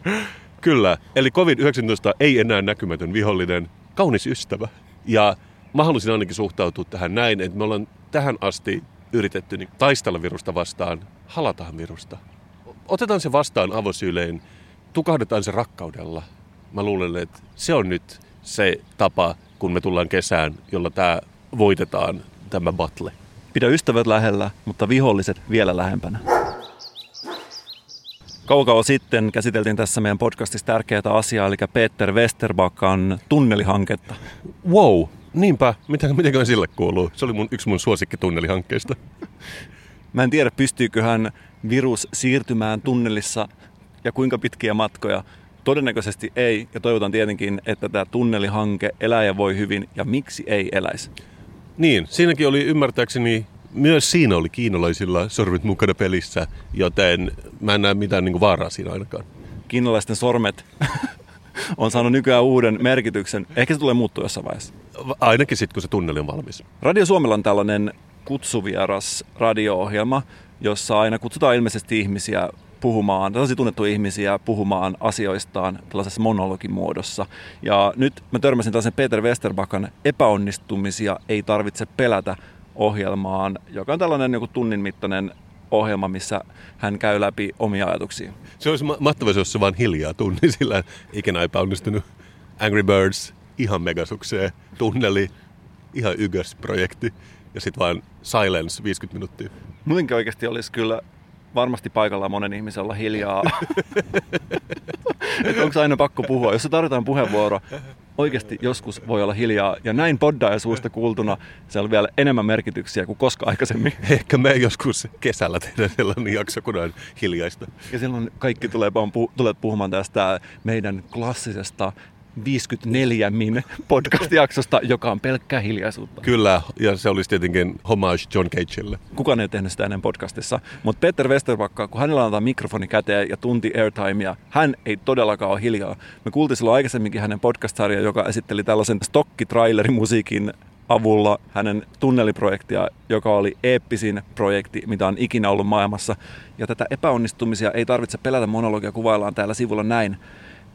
Kyllä, eli COVID-19 ei enää näkymätön vihollinen, kaunis ystävä. Ja mä haluaisin ainakin suhtautua tähän näin, että me ollaan tähän asti yritetty niin taistella virusta vastaan, halataan virusta. Otetaan se vastaan avosyylein, tukahdetaan se rakkaudella. Mä luulen, että se on nyt se tapa, kun me tullaan kesään, jolla tämä voitetaan, tämä battle. Pidä ystävät lähellä, mutta viholliset vielä lähempänä. Kauan sitten käsiteltiin tässä meidän podcastissa tärkeää asiaa, eli Peter Westerbakan tunnelihanketta. Wow, niinpä. Mitä, mitenköhän sille kuuluu? Se oli mun, yksi mun suosikkitunnelihankkeista. Mä en tiedä, pystyyköhän virus siirtymään tunnelissa ja kuinka pitkiä matkoja. Todennäköisesti ei, ja toivotan tietenkin, että tämä tunnelihanke elää ja voi hyvin, ja miksi ei eläisi. Niin, siinäkin oli ymmärtääkseni, myös siinä oli kiinalaisilla sormet mukana pelissä, joten mä en näe mitään niin vaaraa siinä ainakaan. Kiinalaisten sormet on saanut nykyään uuden merkityksen. Ehkä se tulee muuttua jossain vaiheessa. Ainakin sitten, kun se tunneli on valmis. Radio Suomella on tällainen kutsuvieras radio-ohjelma, jossa aina kutsutaan ilmeisesti ihmisiä puhumaan, tällaisia tunnettuja ihmisiä puhumaan asioistaan tällaisessa monologin muodossa. Ja nyt mä törmäsin tällaisen Peter Westerbakan epäonnistumisia ei tarvitse pelätä ohjelmaan, joka on tällainen joku tunnin mittainen ohjelma, missä hän käy läpi omia ajatuksia. Se olisi ma- mahtavaa, jos se vaan hiljaa tunni, sillä ikinä epäonnistunut Angry Birds, ihan megasukseen, tunneli, ihan ykkösprojekti ja sitten vaan silence 50 minuuttia. Muutenkin oikeasti olisi kyllä varmasti paikallaan monen ihmisen olla hiljaa. onko aina pakko puhua? Jos se tarvitaan puheenvuoro, oikeasti joskus voi olla hiljaa. Ja näin poddaaja suusta kuultuna se on vielä enemmän merkityksiä kuin koskaan aikaisemmin. Ehkä me joskus kesällä tehdään sellainen jakso, kun on hiljaista. Ja silloin kaikki tulee, puhumaan tästä meidän klassisesta 54 min podcast-jaksosta, joka on pelkkää hiljaisuutta. Kyllä, ja se olisi tietenkin homage John Cagelle. Kukaan ei tehnyt sitä ennen podcastissa, mutta Peter Westerbakka, kun hänellä antaa mikrofoni käteen ja tunti airtimea, hän ei todellakaan ole hiljaa. Me kuultiin silloin aikaisemminkin hänen podcast joka esitteli tällaisen stokkitrailerimusiikin avulla hänen tunneliprojektia, joka oli eeppisin projekti, mitä on ikinä ollut maailmassa. Ja tätä epäonnistumisia ei tarvitse pelätä monologia, kuvaillaan täällä sivulla näin.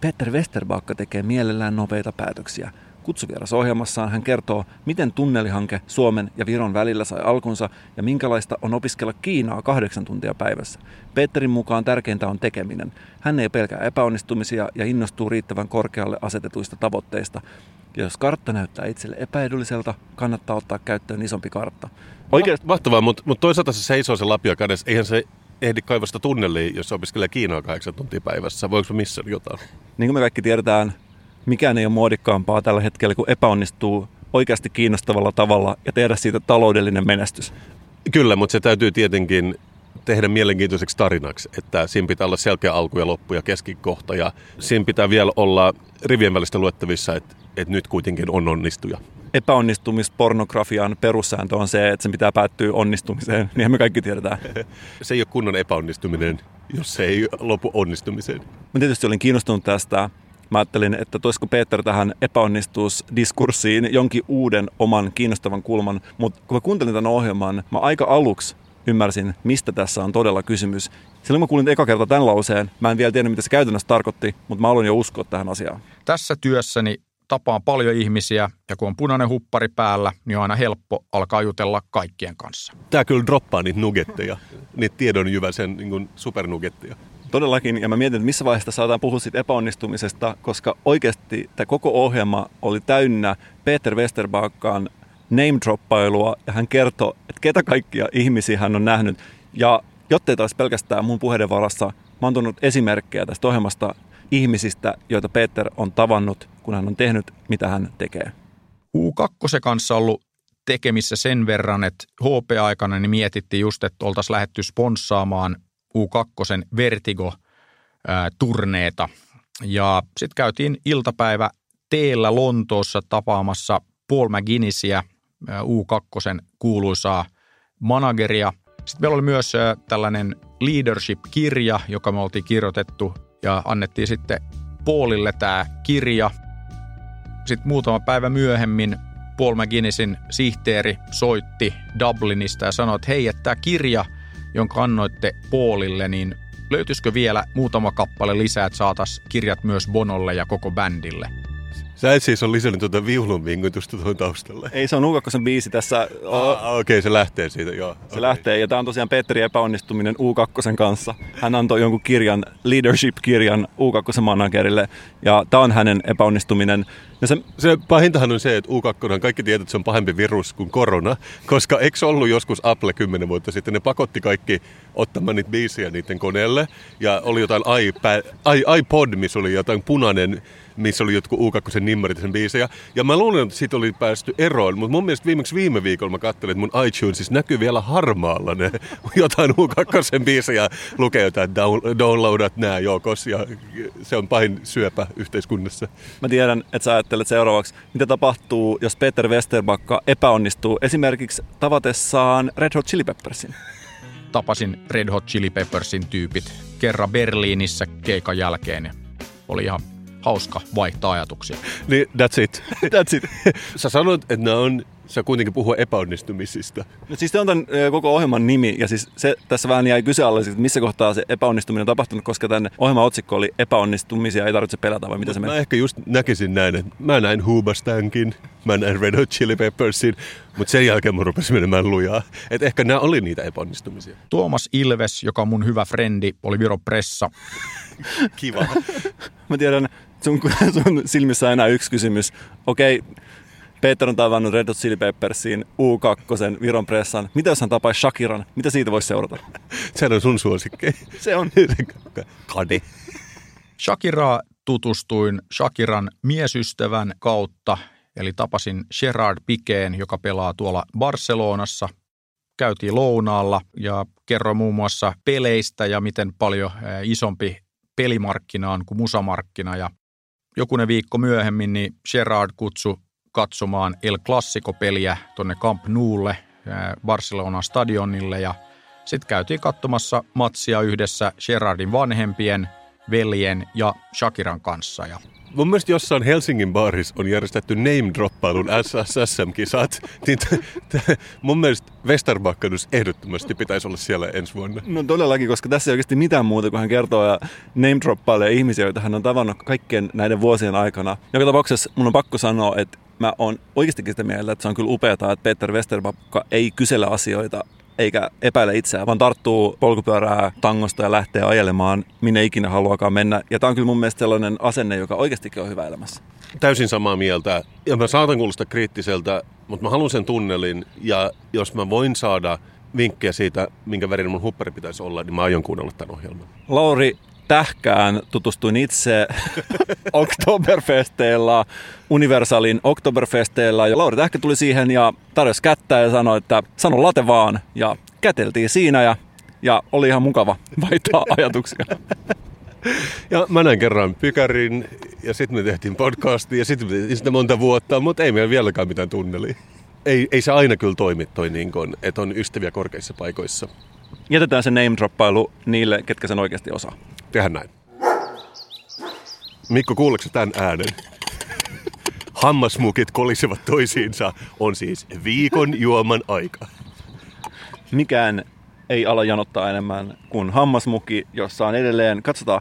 Peter Westerbakka tekee mielellään nopeita päätöksiä. Kutsuvieras-ohjelmassaan hän kertoo, miten tunnelihanke Suomen ja Viron välillä sai alkunsa ja minkälaista on opiskella Kiinaa kahdeksan tuntia päivässä. Peterin mukaan tärkeintä on tekeminen. Hän ei pelkää epäonnistumisia ja innostuu riittävän korkealle asetetuista tavoitteista. Ja jos kartta näyttää itselle epäedulliselta, kannattaa ottaa käyttöön isompi kartta. Oikein... Mahtavaa, mutta, mutta toisaalta se seisoo se lapio kädessä. Eihän se ehdi kaivasta tunneliin, jos opiskelee Kiinaa kahdeksan tuntia päivässä. Voiko missä jotain? Niin kuin me kaikki tiedetään, mikään ei ole muodikkaampaa tällä hetkellä, kun epäonnistuu oikeasti kiinnostavalla tavalla ja tehdä siitä taloudellinen menestys. Kyllä, mutta se täytyy tietenkin tehdä mielenkiintoiseksi tarinaksi, että siinä pitää olla selkeä alku ja loppu ja keskikohta ja siinä pitää vielä olla rivien välistä luettavissa, että, että nyt kuitenkin on onnistuja epäonnistumispornografian perussääntö on se, että sen pitää päättyä onnistumiseen, niin me kaikki tiedetään. se ei ole kunnon epäonnistuminen, jos se ei lopu onnistumiseen. Mä tietysti olin kiinnostunut tästä. Mä ajattelin, että toisiko Peter tähän epäonnistusdiskurssiin jonkin uuden oman kiinnostavan kulman, mutta kun mä kuuntelin tämän ohjelman, mä aika aluksi ymmärsin, mistä tässä on todella kysymys. Silloin kun mä kuulin eka kerta tämän lauseen, mä en vielä tiennyt, mitä se käytännössä tarkoitti, mutta mä aloin jo uskoa tähän asiaan. Tässä työssäni tapaan paljon ihmisiä ja kun on punainen huppari päällä, niin on aina helppo alkaa jutella kaikkien kanssa. Tämä kyllä droppaa niitä nugetteja, niitä tiedon jyväsen niin supernugetteja. Todellakin, ja mä mietin, että missä vaiheessa saadaan puhua siitä epäonnistumisesta, koska oikeasti tämä koko ohjelma oli täynnä Peter Westerbakkaan name-droppailua, ja hän kertoi, että ketä kaikkia ihmisiä hän on nähnyt. Ja jottei taas pelkästään mun puheiden varassa, mä oon tuonut esimerkkejä tästä ohjelmasta ihmisistä, joita Peter on tavannut, kun hän on tehnyt, mitä hän tekee. U2 kanssa ollut tekemissä sen verran, että HP-aikana niin mietittiin just, että oltaisiin lähetty sponssaamaan U2 Vertigo-turneeta. Ja sitten käytiin iltapäivä teellä Lontoossa tapaamassa Paul McGinnisiä, U2 kuuluisaa manageria. Sitten meillä oli myös tällainen leadership-kirja, joka me oltiin kirjoitettu ja annettiin sitten Paulille tämä kirja. Sitten muutama päivä myöhemmin Paul McGinnisin sihteeri soitti Dublinista ja sanoi, että hei, että tämä kirja, jonka annoitte Paulille, niin löytyisikö vielä muutama kappale lisää, että saataisiin kirjat myös Bonolle ja koko bändille. Sä et siis ole lisännyt tuota viulun vingutusta tuon taustalle. Ei, se on U2 biisi tässä. Ah, Okei, okay, se lähtee siitä, joo. Se okay. lähtee, ja tämä on tosiaan Petteri epäonnistuminen U2 kanssa. Hän antoi jonkun kirjan, leadership-kirjan U2-managerille, ja tämä on hänen epäonnistuminen. Ja se, se pahintahan on se, että U2 kaikki tietävät, että se on pahempi virus kuin korona, koska eikö ollut joskus Apple 10 vuotta sitten, ne pakotti kaikki ottamaan niitä biisiä niiden koneelle, ja oli jotain iPad, iPod, missä oli jotain punainen missä oli jotkut U2 nimmarit sen biisejä. Ja mä luulen, että siitä oli päästy eroon, mutta mun mielestä viimeksi viime viikolla mä katselin, että mun iTunesissa näkyy vielä harmaalla ne jotain U2 biisejä, lukee jotain downloadat nää jokos ja se on pahin syöpä yhteiskunnassa. Mä tiedän, että sä ajattelet seuraavaksi, mitä tapahtuu, jos Peter Westerbakka epäonnistuu esimerkiksi tavatessaan Red Hot Chili Peppersin tapasin Red Hot Chili Peppersin tyypit kerran Berliinissä keikan jälkeen. Oli ihan hauska vaihtaa ajatuksia. Niin, that's it. that's it. Sä sanoit, että nämä on sä kuitenkin puhua epäonnistumisista. No siis se on tämän koko ohjelman nimi, ja siis se tässä vähän jäi kyseenalaiseksi, että missä kohtaa se epäonnistuminen on tapahtunut, koska tämän ohjelman otsikko oli epäonnistumisia, ei tarvitse pelätä, vai mitä se Mä ehkä just näkisin näin, että mä näin Hubastankin, mä näin Red Hot Chili Peppersin, mutta sen jälkeen mun rupesi menemään lujaa. Että ehkä nämä oli niitä epäonnistumisia. Tuomas Ilves, joka on mun hyvä frendi, oli Viro Pressa. Kiva. mä tiedän, sun, sun silmissä on enää yksi kysymys. Okei, okay, Peter on tavannut Red Hot Chili Peppersin U2 Viron pressan. Mitä jos hän tapaisi Shakiran? Mitä siitä voisi seurata? Se on sun suosikki. Se on. Kade. Shakiraa tutustuin Shakiran miesystävän kautta, eli tapasin Gerard Pikeen, joka pelaa tuolla Barcelonassa. Käytiin lounaalla ja kerroin muun muassa peleistä ja miten paljon isompi pelimarkkina on kuin musamarkkina. Ja jokunen viikko myöhemmin niin Gerard kutsui katsomaan El Clasico-peliä tuonne Camp Noulle Barcelonan stadionille ja sitten käytiin katsomassa matsia yhdessä Gerardin vanhempien, veljen ja Shakiran kanssa. Ja mun mielestä jossain Helsingin baarissa on järjestetty name-droppailun SSM-kisat. Niin mun mielestä Westerbakkanus ehdottomasti pitäisi olla siellä ensi vuonna. No todellakin, koska tässä ei oikeasti mitään muuta, kun hän kertoo ja name-droppailee ihmisiä, joita hän on tavannut kaikkien näiden vuosien aikana. Joka tapauksessa mun on pakko sanoa, että mä oon oikeastikin sitä mieltä, että se on kyllä upeaa, että Peter Westerbakka ei kysele asioita eikä epäile itseään, vaan tarttuu polkupyörää tangosta ja lähtee ajelemaan minne ikinä haluakaan mennä. Ja tämä on kyllä mun mielestä sellainen asenne, joka oikeastikin on hyvä elämässä. Täysin samaa mieltä. Ja mä saatan kuulostaa kriittiseltä, mutta mä haluan sen tunnelin. Ja jos mä voin saada vinkkejä siitä, minkä värinen mun huppari pitäisi olla, niin mä aion kuunnella tämän ohjelman. Lauri, tähkään tutustuin itse Oktoberfesteilla, Universalin Oktoberfesteilla. Ja Lauri Tähkä tuli siihen ja tarjosi kättä ja sanoi, että sano late vaan. Ja käteltiin siinä ja, ja oli ihan mukava vaihtaa ajatuksia. Ja mä näin kerran pykärin ja sitten me tehtiin podcastia ja sitten sitä monta vuotta, mutta ei meillä vieläkään mitään tunneli. Ei, ei se aina kyllä toimi toi niin kuin, että on ystäviä korkeissa paikoissa. Jätetään se name-droppailu niille, ketkä sen oikeasti osaa tehdä näin. Mikko, kuuleeko tämän äänen? Hammasmukit kolisevat toisiinsa. On siis viikon juoman aika. Mikään ei ala janottaa enemmän kuin hammasmuki, jossa on edelleen, katsotaan,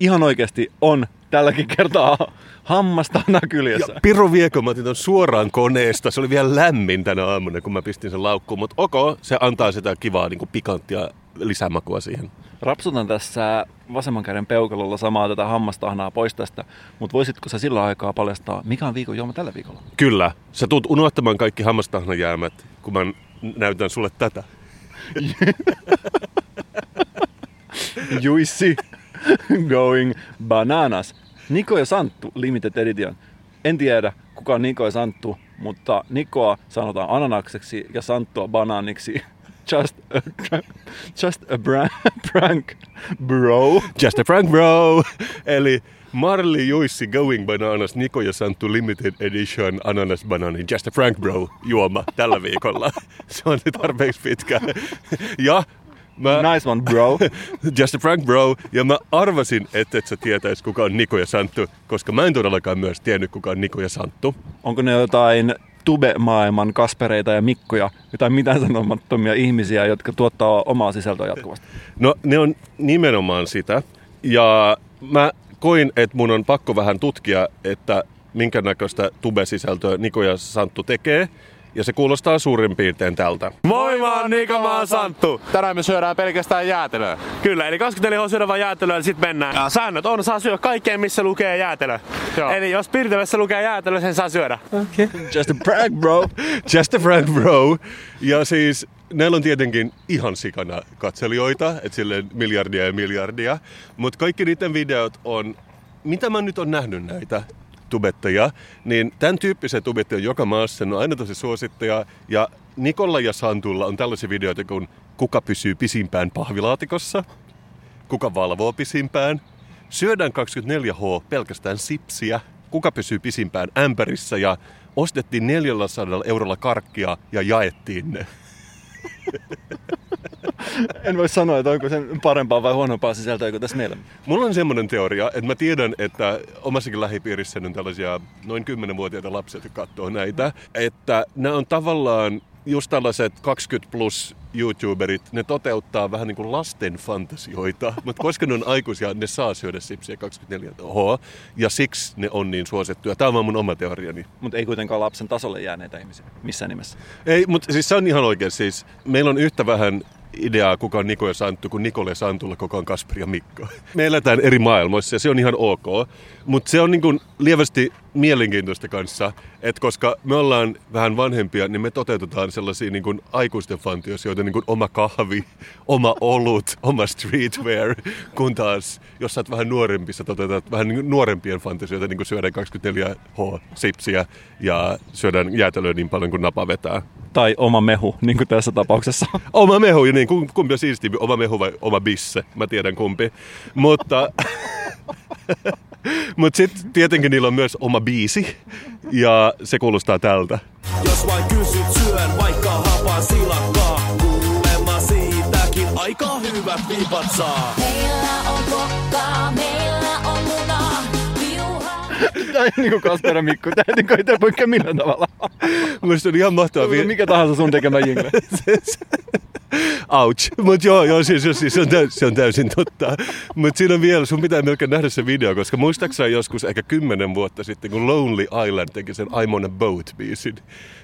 ihan oikeasti on Tälläkin kertaa hammastahna kyljessä. Ja Piru viekö, mä otin ton suoraan koneesta. Se oli vielä lämmin tänä aamuna, kun mä pistin sen laukkuun. Mutta ok, se antaa sitä kivaa niin kuin pikanttia lisämakua siihen. Rapsutan tässä vasemman käden peukalolla samaa tätä hammastahnaa pois tästä, mutta voisitko sä sillä aikaa paljastaa, mikä on viikon juoma tällä viikolla? Kyllä. Sä tuut unohtamaan kaikki hammastahnajäämät, kun mä näytän sulle tätä. Juissi going bananas. Niko ja Santtu Limited Edition. En tiedä, kuka on Niko ja Santtu, mutta Nikoa sanotaan ananakseksi ja Santtua banaaniksi. Just a, just a prank, bro. Just a prank, bro! Eli Marley Juissi Going Bananas Niko ja Santtu Limited Edition Ananas Banani Just a Prank Bro juoma tällä viikolla. Se on nyt tarpeeksi pitkä. Ja Mä, nice one, bro. Just a prank, bro. Ja mä arvasin, että et sä tietäis, kuka on Niko ja Santtu, koska mä en todellakaan myös tiennyt, kuka on Niko ja Santtu. Onko ne jotain tube-maailman kaspereita ja mikkoja, jotain mitään sanomattomia ihmisiä, jotka tuottaa omaa sisältöä jatkuvasti? No ne on nimenomaan sitä. Ja mä koin, että mun on pakko vähän tutkia, että minkä näköistä tube-sisältöä Niko ja Santtu tekee. Ja se kuulostaa suurin piirtein tältä. Moi, mä oon Niko, mä oon Santtu. Tänään me syödään pelkästään jäätelöä. Kyllä, eli 24 on syödä vaan jäätelöä, niin sit mennään. Ja säännöt on, saa syödä kaikkeen, missä lukee jäätelö. Joo. Eli jos Pirtevässä lukee jäätelö, sen saa syödä. Okay. Just a prank, bro. Just a prank, bro. Ja siis näillä on tietenkin ihan sikana katselijoita, että silleen miljardia ja miljardia. Mutta kaikki niiden videot on, mitä mä nyt on nähnyt näitä, tubettajia, niin tämän tyyppisiä tubettajia on joka maassa, ne on aina tosi suosittuja. Ja Nikolla ja Santulla on tällaisia videoita kuin kuka pysyy pisimpään pahvilaatikossa, kuka valvoo pisimpään, syödään 24H pelkästään sipsiä, kuka pysyy pisimpään ämpärissä ja ostettiin 400 eurolla karkkia ja jaettiin ne. en voi sanoa, että onko sen parempaa vai huonompaa sisältöä kuin tässä meillä. Mulla on semmoinen teoria, että mä tiedän, että omassakin lähipiirissä on tällaisia noin 10-vuotiaita lapsia, jotka katsoo näitä, että nämä on tavallaan just tällaiset 20 plus YouTuberit, ne toteuttaa vähän niin kuin lasten fantasioita, mutta koska ne on aikuisia, ne saa syödä sipsiä 24H, ja siksi ne on niin suosittuja. Tämä on mun oma teoriani. Mutta ei kuitenkaan lapsen tasolle jääneitä ihmisiä, missään nimessä. Ei, mutta siis se on ihan oikein. Siis, meillä on yhtä vähän ideaa, kuka on Niko ja Santtu, kun Nikolle ja Santulla koko on Kasperi ja Mikko. Me eletään eri maailmoissa ja se on ihan ok. Mutta se on niin kuin lievästi mielenkiintoista kanssa, että koska me ollaan vähän vanhempia, niin me toteutetaan sellaisia niin kuin aikuisten fantioita, niin kuin oma kahvi, oma olut, oma streetwear, kun taas jos sä oot vähän nuorempi, sä toteutat vähän niin nuorempien fantasioita, niin kuin syödään 24H-sipsiä ja syödään jäätelöä niin paljon kuin napa vetää. Tai oma mehu, niin kuin tässä tapauksessa. oma mehu, niin kumpi on siistimpi, oma mehu vai oma bisse, mä tiedän kumpi. Mutta... Mutta sitten tietenkin niillä on myös oma biisi, ja se kuulostaa tältä. Jos vain kysyt, syön vaikka hapaa silakkaa, kuulemma siitäkin aika hyvät vipat saa. Meillä on kokkaa, munaa, Tämä on niin kuin Kasper ja Mikko. Tämä ei niin poikkea millään tavalla. Mielestäni on ihan mahtavaa. Mikä tahansa sun tekemä jingle. Ouch. Mutta joo, joo siis, siis, se, on täysin, se on täysin totta. Mutta siinä on vielä, sun pitää melkein nähdä se video, koska muistaakseni joskus ehkä kymmenen vuotta sitten, kun Lonely Island teki sen I'm on a Boat-biisin,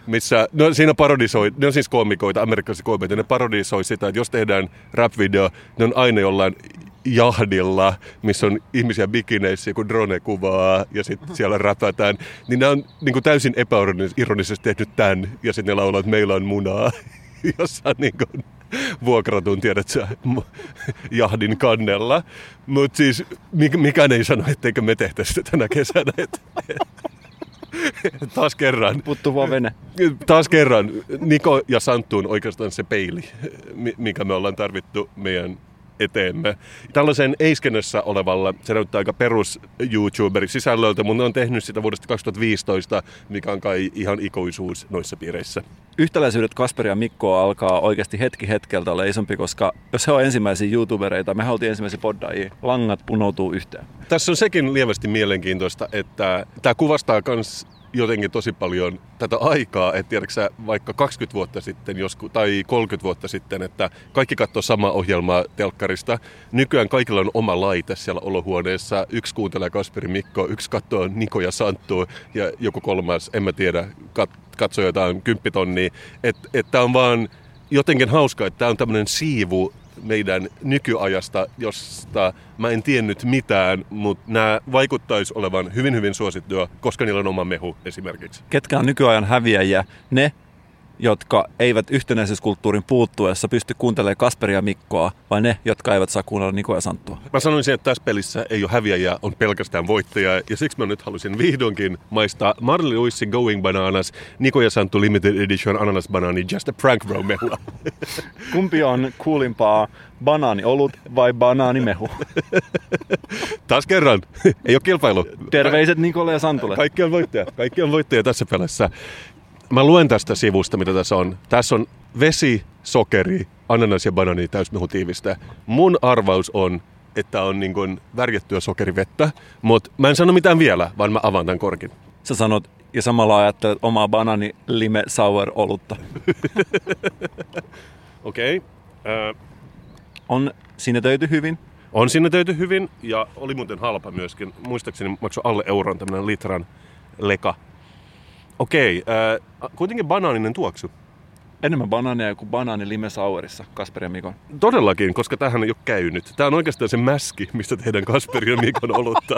missä, no siinä parodisoi, ne on siis koomikoita, amerikkalaisia koomikoita, ne parodisoi sitä, että jos tehdään rap-video, ne on aina jollain jahdilla, missä on ihmisiä bikineissä, kun drone kuvaa ja sitten siellä räpätään, niin ne on niin kuin täysin epäironisesti tehnyt tämän ja sitten ne laulaa, että meillä on munaa jossain niin kuin vuokratun, tiedätkö, jahdin kannella. Mutta siis mikään ei sano, etteikö me tehtäisi sitä tänä kesänä. Et, taas kerran. Puttuva vene. Taas kerran. Niko ja Santtu on oikeastaan se peili, mikä me ollaan tarvittu meidän eteemme. Tällaisen eiskenessä olevalla, se näyttää aika perus YouTuberin sisällöltä, mutta on tehnyt sitä vuodesta 2015, mikä on kai ihan ikuisuus noissa piireissä. Yhtäläisyydet Kasperi ja Mikkoa alkaa oikeasti hetki hetkeltä olla isompi, koska jos he on ensimmäisiä YouTubereita, me oltiin ensimmäisiä poddajia, langat punoutuu yhteen. Tässä on sekin lievästi mielenkiintoista, että tämä kuvastaa myös jotenkin tosi paljon tätä aikaa, että tiedätkö vaikka 20 vuotta sitten josku, tai 30 vuotta sitten, että kaikki katsoo samaa ohjelmaa telkkarista. Nykyään kaikilla on oma laite siellä olohuoneessa. Yksi kuuntelee Kasperi Mikko, yksi katsoo Niko ja Santtu ja joku kolmas, en mä tiedä, kat- katsoo jotain kymppitonnia. Että et tää on vaan jotenkin hauska, että tämä on tämmöinen siivu meidän nykyajasta, josta mä en tiennyt mitään, mutta nämä vaikuttaisi olevan hyvin hyvin suosittua, koska niillä on oma mehu esimerkiksi. Ketkä on nykyajan häviäjiä? Ne, jotka eivät yhtenäisyyskulttuurin puuttuessa pysty kuuntelemaan Kasperia Mikkoa, vai ne, jotka eivät saa kuunnella Niko ja Santtua? Mä sanoisin, että tässä pelissä ei ole häviäjä, on pelkästään voittaja. Ja siksi mä nyt halusin vihdoinkin maistaa Marley Lewissin Going Bananas, Niko ja Santtu Limited Edition Ananas Banani Just a Prank Bro mehua. Kumpi on kuulimpaa, banaaniolut vai banaanimehu? Taas kerran, ei ole kilpailu. Terveiset Nikolle ja Santulle. Kaikki on voittaja. Kaikki on voittaja tässä pelissä. Mä luen tästä sivusta, mitä tässä on. Tässä on vesi, sokeri, ananas ja banani täysmehutiivistä. Mun arvaus on, että on niin kuin värjättyä sokerivettä, mutta mä en sano mitään vielä, vaan mä avaan tämän korkin. Sä sanot ja samalla ajattelet omaa banani lime sour olutta. Okei. Okay. Äh, on siinä töity hyvin? On siinä töity hyvin ja oli muuten halpa myöskin. Muistaakseni maksoi alle euron tämmöinen litran leka. Okei, äh, kuitenkin banaaninen tuoksu. Enemmän banaania kuin banaani lime sourissa, Kasper ja Mikon. Todellakin, koska tähän ei ole käynyt. Tämä on oikeastaan se mäski, mistä tehdään Kasper ja Mikon olutta.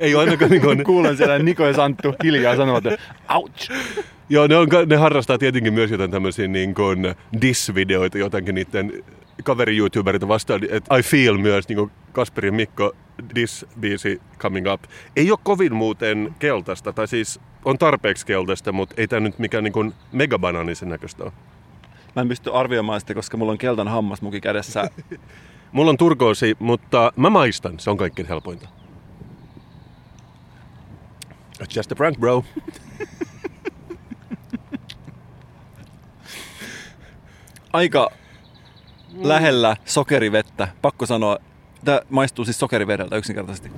ei ole ainakaan niin kuin... Kuulen siellä Niko ja Santtu hiljaa sanovat, että ouch. Joo, ne, on, ne harrastaa tietenkin myös jotain tämmöisiä niin kuin diss-videoita jotenkin niiden kaveri-youtubereita vastaan, että I feel myös niin kuin Kasperi Mikko diss-biisi coming up. Ei ole kovin muuten keltaista, tai siis on tarpeeksi keltaista, mutta ei tämä nyt mikään niin megabanaanisen näköistä ole. Mä en pysty arvioimaan sitä, koska mulla on keltan hammasmuki kädessä. mulla on turkoosi, mutta mä maistan. Se on kaikkein helpointa. It's just a prank, bro. Aika lähellä sokerivettä. Pakko sanoa, tämä maistuu siis sokerivedeltä yksinkertaisesti.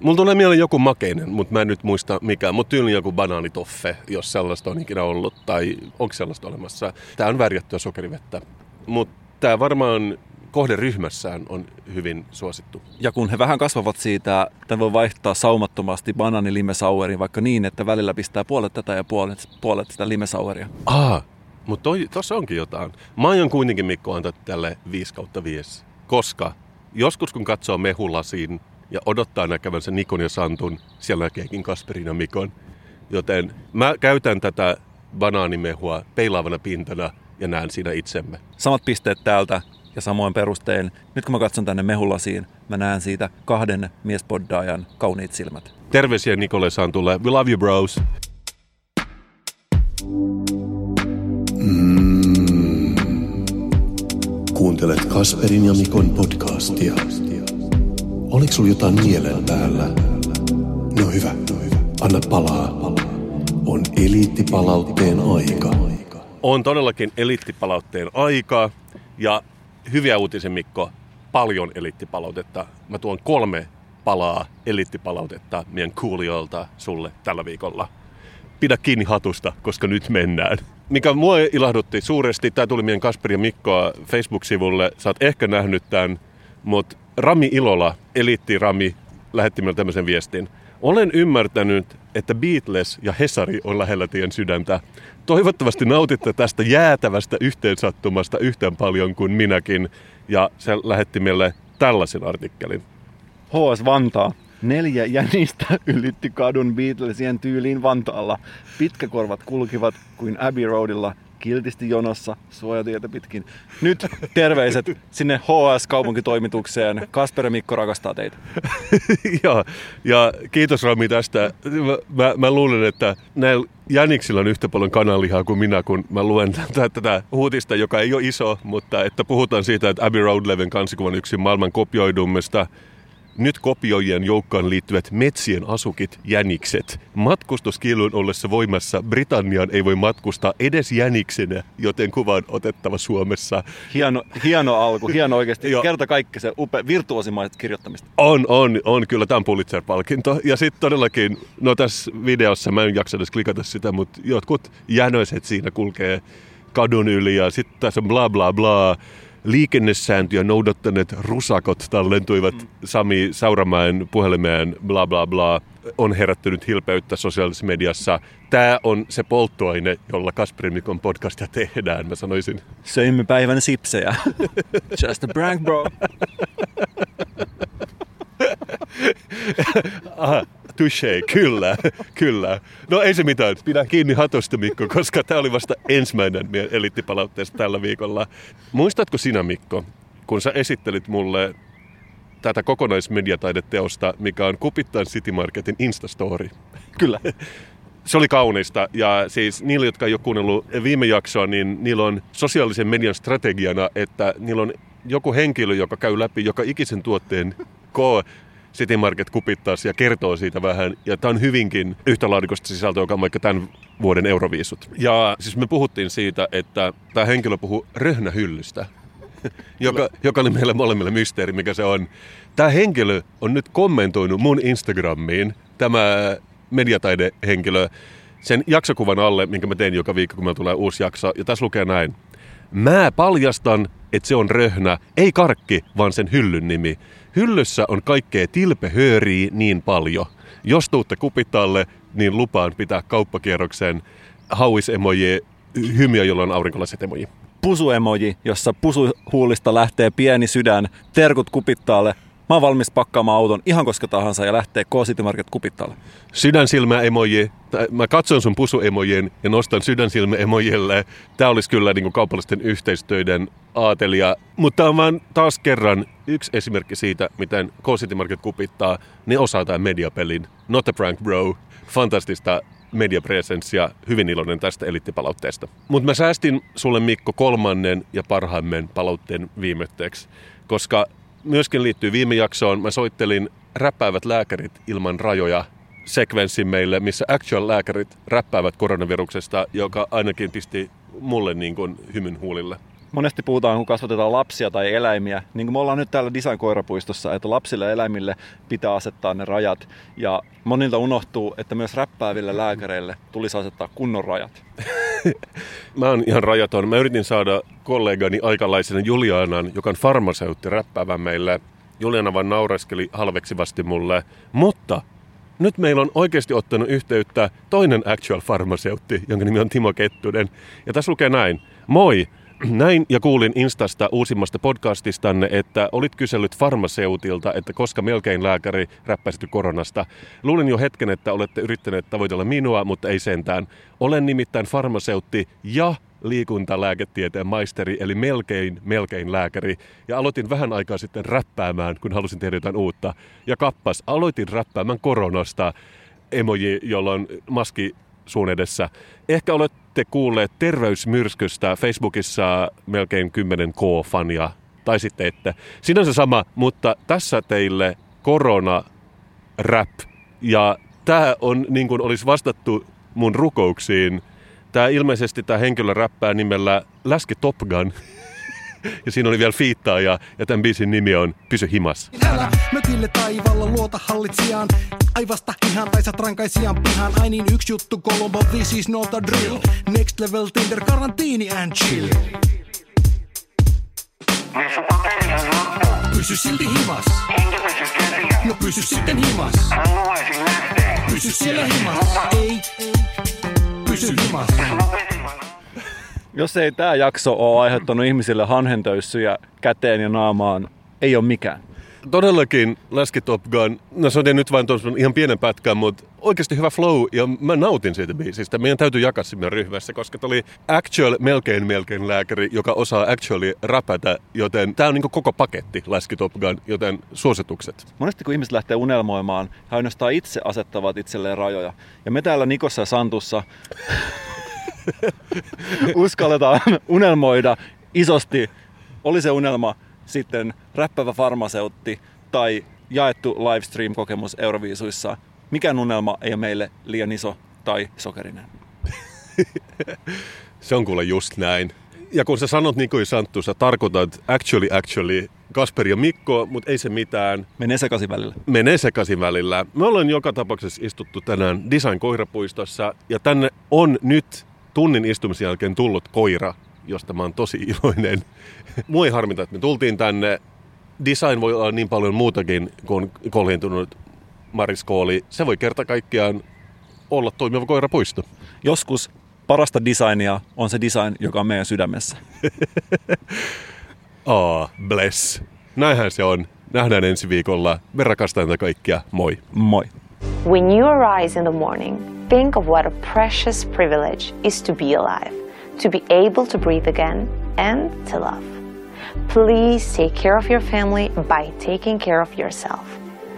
Mulla tulee mieleen joku makeinen, mutta mä en nyt muista mikä. Mutta tyyli joku banaanitoffe, jos sellaista on ikinä ollut. Tai onko sellaista olemassa. Tämä on värjättyä sokerivettä. Mutta tämä varmaan kohderyhmässään on hyvin suosittu. Ja kun he vähän kasvavat siitä, tämän voi vaihtaa saumattomasti banaani limesaueriin, vaikka niin, että välillä pistää puolet tätä ja puolet, puolet sitä limesaueria. Ah, mutta tuossa onkin jotain. Mä aion kuitenkin Mikko antaa tälle 5 kautta 5, koska joskus kun katsoo mehulasiin ja odottaa näkevänsä Nikon ja Santun, siellä näkeekin Kasperin ja Mikon. Joten mä käytän tätä banaanimehua peilaavana pintana ja näen siinä itsemme. Samat pisteet täältä ja samoin perustein. Nyt kun mä katson tänne mehulasiin, mä näen siitä kahden miespoddaajan kauniit silmät. Terveisiä Nikolle Santulle. We love you bros. Kuuntelet Kasperin ja Mikon podcastia. Oliko sulla jotain mielen päällä? No hyvä. Anna palaa. On eliittipalautteen aika. On todellakin eliittipalautteen aika. Ja hyviä uutisia Mikko, paljon eliittipalautetta. Mä tuon kolme palaa eliittipalautetta meidän kuulijoilta sulle tällä viikolla. Pidä kiinni hatusta, koska nyt mennään. Mikä mua ilahdutti suuresti, tämä tuli meidän Kasperi ja Mikkoa Facebook-sivulle. Sä oot ehkä nähnyt tämän, mutta Rami Ilola, eliitti Rami, lähetti meille tämmöisen viestin. Olen ymmärtänyt, että Beatles ja Hesari on lähellä teidän sydäntä. Toivottavasti nautitte tästä jäätävästä yhteensattumasta yhtä paljon kuin minäkin. Ja se lähetti meille tällaisen artikkelin. HS Vantaa. Neljä jänistä ylitti kadun Beatlesien tyyliin Vantaalla. Pitkäkorvat kulkivat kuin Abbey Roadilla kiltisti jonossa suojatietä pitkin. Nyt terveiset sinne HS-kaupunkitoimitukseen. Kasper ja Mikko rakastaa teitä. Joo, ja kiitos Rami tästä. Mä, mä, mä luulen, että näillä jäniksillä on yhtä paljon kananlihaa kuin minä, kun mä luen tätä, tätä uutista, joka ei ole iso, mutta että puhutaan siitä, että Abbey Road-levyn kansikuvan yksi maailman kopioidummista Nyt kopioijien joukkoon liittyvät metsien asukit, jänikset. Matkustuskielon ollessa voimassa Britanniaan ei voi matkustaa edes jäniksenä, joten kuva on otettava Suomessa. Hieno, hieno alku, hieno oikeasti. Kerta kaikki se upea, virtuosimaiset kirjoittamista. On, on, on. Kyllä tämä on Pulitzer-palkinto. Ja sitten todellakin, no tässä videossa, mä en jaksa edes klikata sitä, mutta jotkut jänöiset siinä kulkee kadun yli ja sitten tässä on bla bla bla liikennesääntöjä noudattaneet rusakot tallentuivat mm. Sami Sauramäen puhelimeen, bla bla bla, on herättänyt hilpeyttä sosiaalisessa mediassa. Tämä on se polttoaine, jolla Kasperin Mikon podcastia tehdään, mä sanoisin. Söimme päivän sipsejä. Just a prank, bro. Aha, touche, kyllä, kyllä. No ei se mitään, pidä kiinni hatosta Mikko, koska tämä oli vasta ensimmäinen meidän eliittipalautteesta tällä viikolla. Muistatko sinä Mikko, kun sä esittelit mulle tätä kokonaismediataideteosta, mikä on Kupittain City Marketin Instastory? Kyllä. Se oli kaunista ja siis niillä, jotka ei ole kuunnellut viime jaksoa, niin niillä on sosiaalisen median strategiana, että niillä on joku henkilö, joka käy läpi joka ikisen tuotteen koo City Market kupittaisi ja kertoo siitä vähän. Ja tämä on hyvinkin yhtä laadukasta sisältöä, joka on vaikka tämän vuoden Euroviisut. Ja siis me puhuttiin siitä, että tämä henkilö puhuu röhnähyllystä, joka, joka oli meille molemmille mysteeri, mikä se on. Tämä henkilö on nyt kommentoinut mun Instagramiin, tämä mediataidehenkilö, sen jaksokuvan alle, minkä mä teen joka viikko, kun meillä tulee uusi jakso. Ja tässä lukee näin. Mä paljastan, että se on röhnä, ei karkki, vaan sen hyllyn nimi. Hyllyssä on kaikkea tilpehööriä niin paljon. Jos tuutte kupitalle, niin lupaan pitää kauppakierroksen hauisemoji, hymiö, jolla on aurinkolaiset emoji. Pusuemoji, jossa pusuhuulista lähtee pieni sydän, terkut kupittaalle, Mä oon valmis pakkaamaan auton ihan koska tahansa ja lähtee K-City Market kupittalle. Sydänsilmä emoji. Mä katson sun pusuemojien ja nostan sydänsilmä emojille. Tää olisi kyllä niin kuin kaupallisten yhteistöiden aatelia. Mutta on vaan taas kerran yksi esimerkki siitä, miten K-City Market kupittaa. Ne osaa tämän mediapelin. Not a prank bro. Fantastista mediapresenssia. Hyvin iloinen tästä elittipalautteesta. Mutta mä säästin sulle Mikko kolmannen ja parhaimmen palautteen viimetteeksi, koska myöskin liittyy viime jaksoon. Mä soittelin räppäävät lääkärit ilman rajoja sekvenssin meille, missä actual lääkärit räppäävät koronaviruksesta, joka ainakin pisti mulle niin kuin hymyn huulille. Monesti puhutaan, kun kasvatetaan lapsia tai eläimiä, niin kuin me ollaan nyt täällä Design-koirapuistossa, että lapsille ja eläimille pitää asettaa ne rajat. Ja monilta unohtuu, että myös räppääville lääkäreille tulisi asettaa kunnon rajat. Mä oon ihan rajaton. Mä yritin saada kollegani aikalaisena Julianan, joka on farmaseutti, räppäävän meille. Juliana vaan naureskeli halveksivasti mulle. Mutta nyt meillä on oikeasti ottanut yhteyttä toinen actual farmaseutti, jonka nimi on Timo Kettunen. Ja tässä lukee näin. Moi! Näin ja kuulin Instasta uusimmasta podcastistanne, että olit kysellyt farmaseutilta, että koska melkein lääkäri räppäsity koronasta. Luulin jo hetken, että olette yrittäneet tavoitella minua, mutta ei sentään. Olen nimittäin farmaseutti ja liikuntalääketieteen maisteri, eli melkein, melkein lääkäri. Ja aloitin vähän aikaa sitten räppäämään, kun halusin tehdä jotain uutta. Ja kappas, aloitin räppäämään koronasta emoji, jolla on maski suun edessä. Ehkä olette kuulleet terveysmyrskystä Facebookissa melkein 10 K-fania, tai sitten että. Sinänsä sama, mutta tässä teille korona rap. Ja tämä on niin kuin olisi vastattu mun rukouksiin. Tämä ilmeisesti tämä henkilö räppää nimellä Läski Top Gun. ja siinä oli vielä fiittaa ja, ja tämän biisin nimi on Pysy himas. Älä mökille taivalla luota hallitsijaan, aivasta ihan tai sat rankaisijan pihan. Ai niin yksi juttu Colombo, this is not a drill. Next level Tinder, karantiini and chill. Pysy silti himas. No pysy sitten himas. Pysy siellä himas. Ei, ei. Pysy himas. Jos ei tämä jakso ole aiheuttanut ihmisille hanhentöyssyjä käteen ja naamaan, ei ole mikään. Todellakin Läski Top Gun, no se on nyt vain ihan pienen pätkän, mutta oikeasti hyvä flow ja mä nautin siitä biisistä. Meidän täytyy jakaa siinä ryhmässä, koska tämä oli actual melkein melkein lääkäri, joka osaa actually räpätä, joten tämä on niin koko paketti Läski Top Gun, joten suositukset. Monesti kun ihmiset lähtee unelmoimaan, he ainoastaan itse asettavat itselleen rajoja. Ja me täällä Nikossa ja Santussa uskalletaan unelmoida isosti. Oli se unelma sitten räppävä farmaseutti tai jaettu livestream-kokemus Euroviisuissa. Mikään unelma ei ole meille liian iso tai sokerinen. Se on kuule just näin. Ja kun sä sanot niin kuin Santtu, sä tarkoitat actually, actually Kasper ja Mikko, mutta ei se mitään. Menee sekaisin välillä. Menee sekaisin välillä. Me ollaan joka tapauksessa istuttu tänään Design Koirapuistossa ja tänne on nyt tunnin istumisen jälkeen tullut koira, josta mä oon tosi iloinen. Mua ei harmita, että me tultiin tänne. Design voi olla niin paljon muutakin kuin kolhiintunut mariskooli. Se voi kerta kaikkiaan olla toimiva koirapuisto. Joskus parasta designia on se design, joka on meidän sydämessä. Ah, bless. Näinhän se on. Nähdään ensi viikolla. Me rakastamme kaikkia. Moi. Moi. When you arise in the morning, think of what a precious privilege is to be alive, to be able to breathe again, and to love. Please take care of your family by taking care of yourself.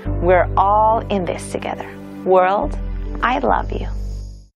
We're all in this together. World, I love you.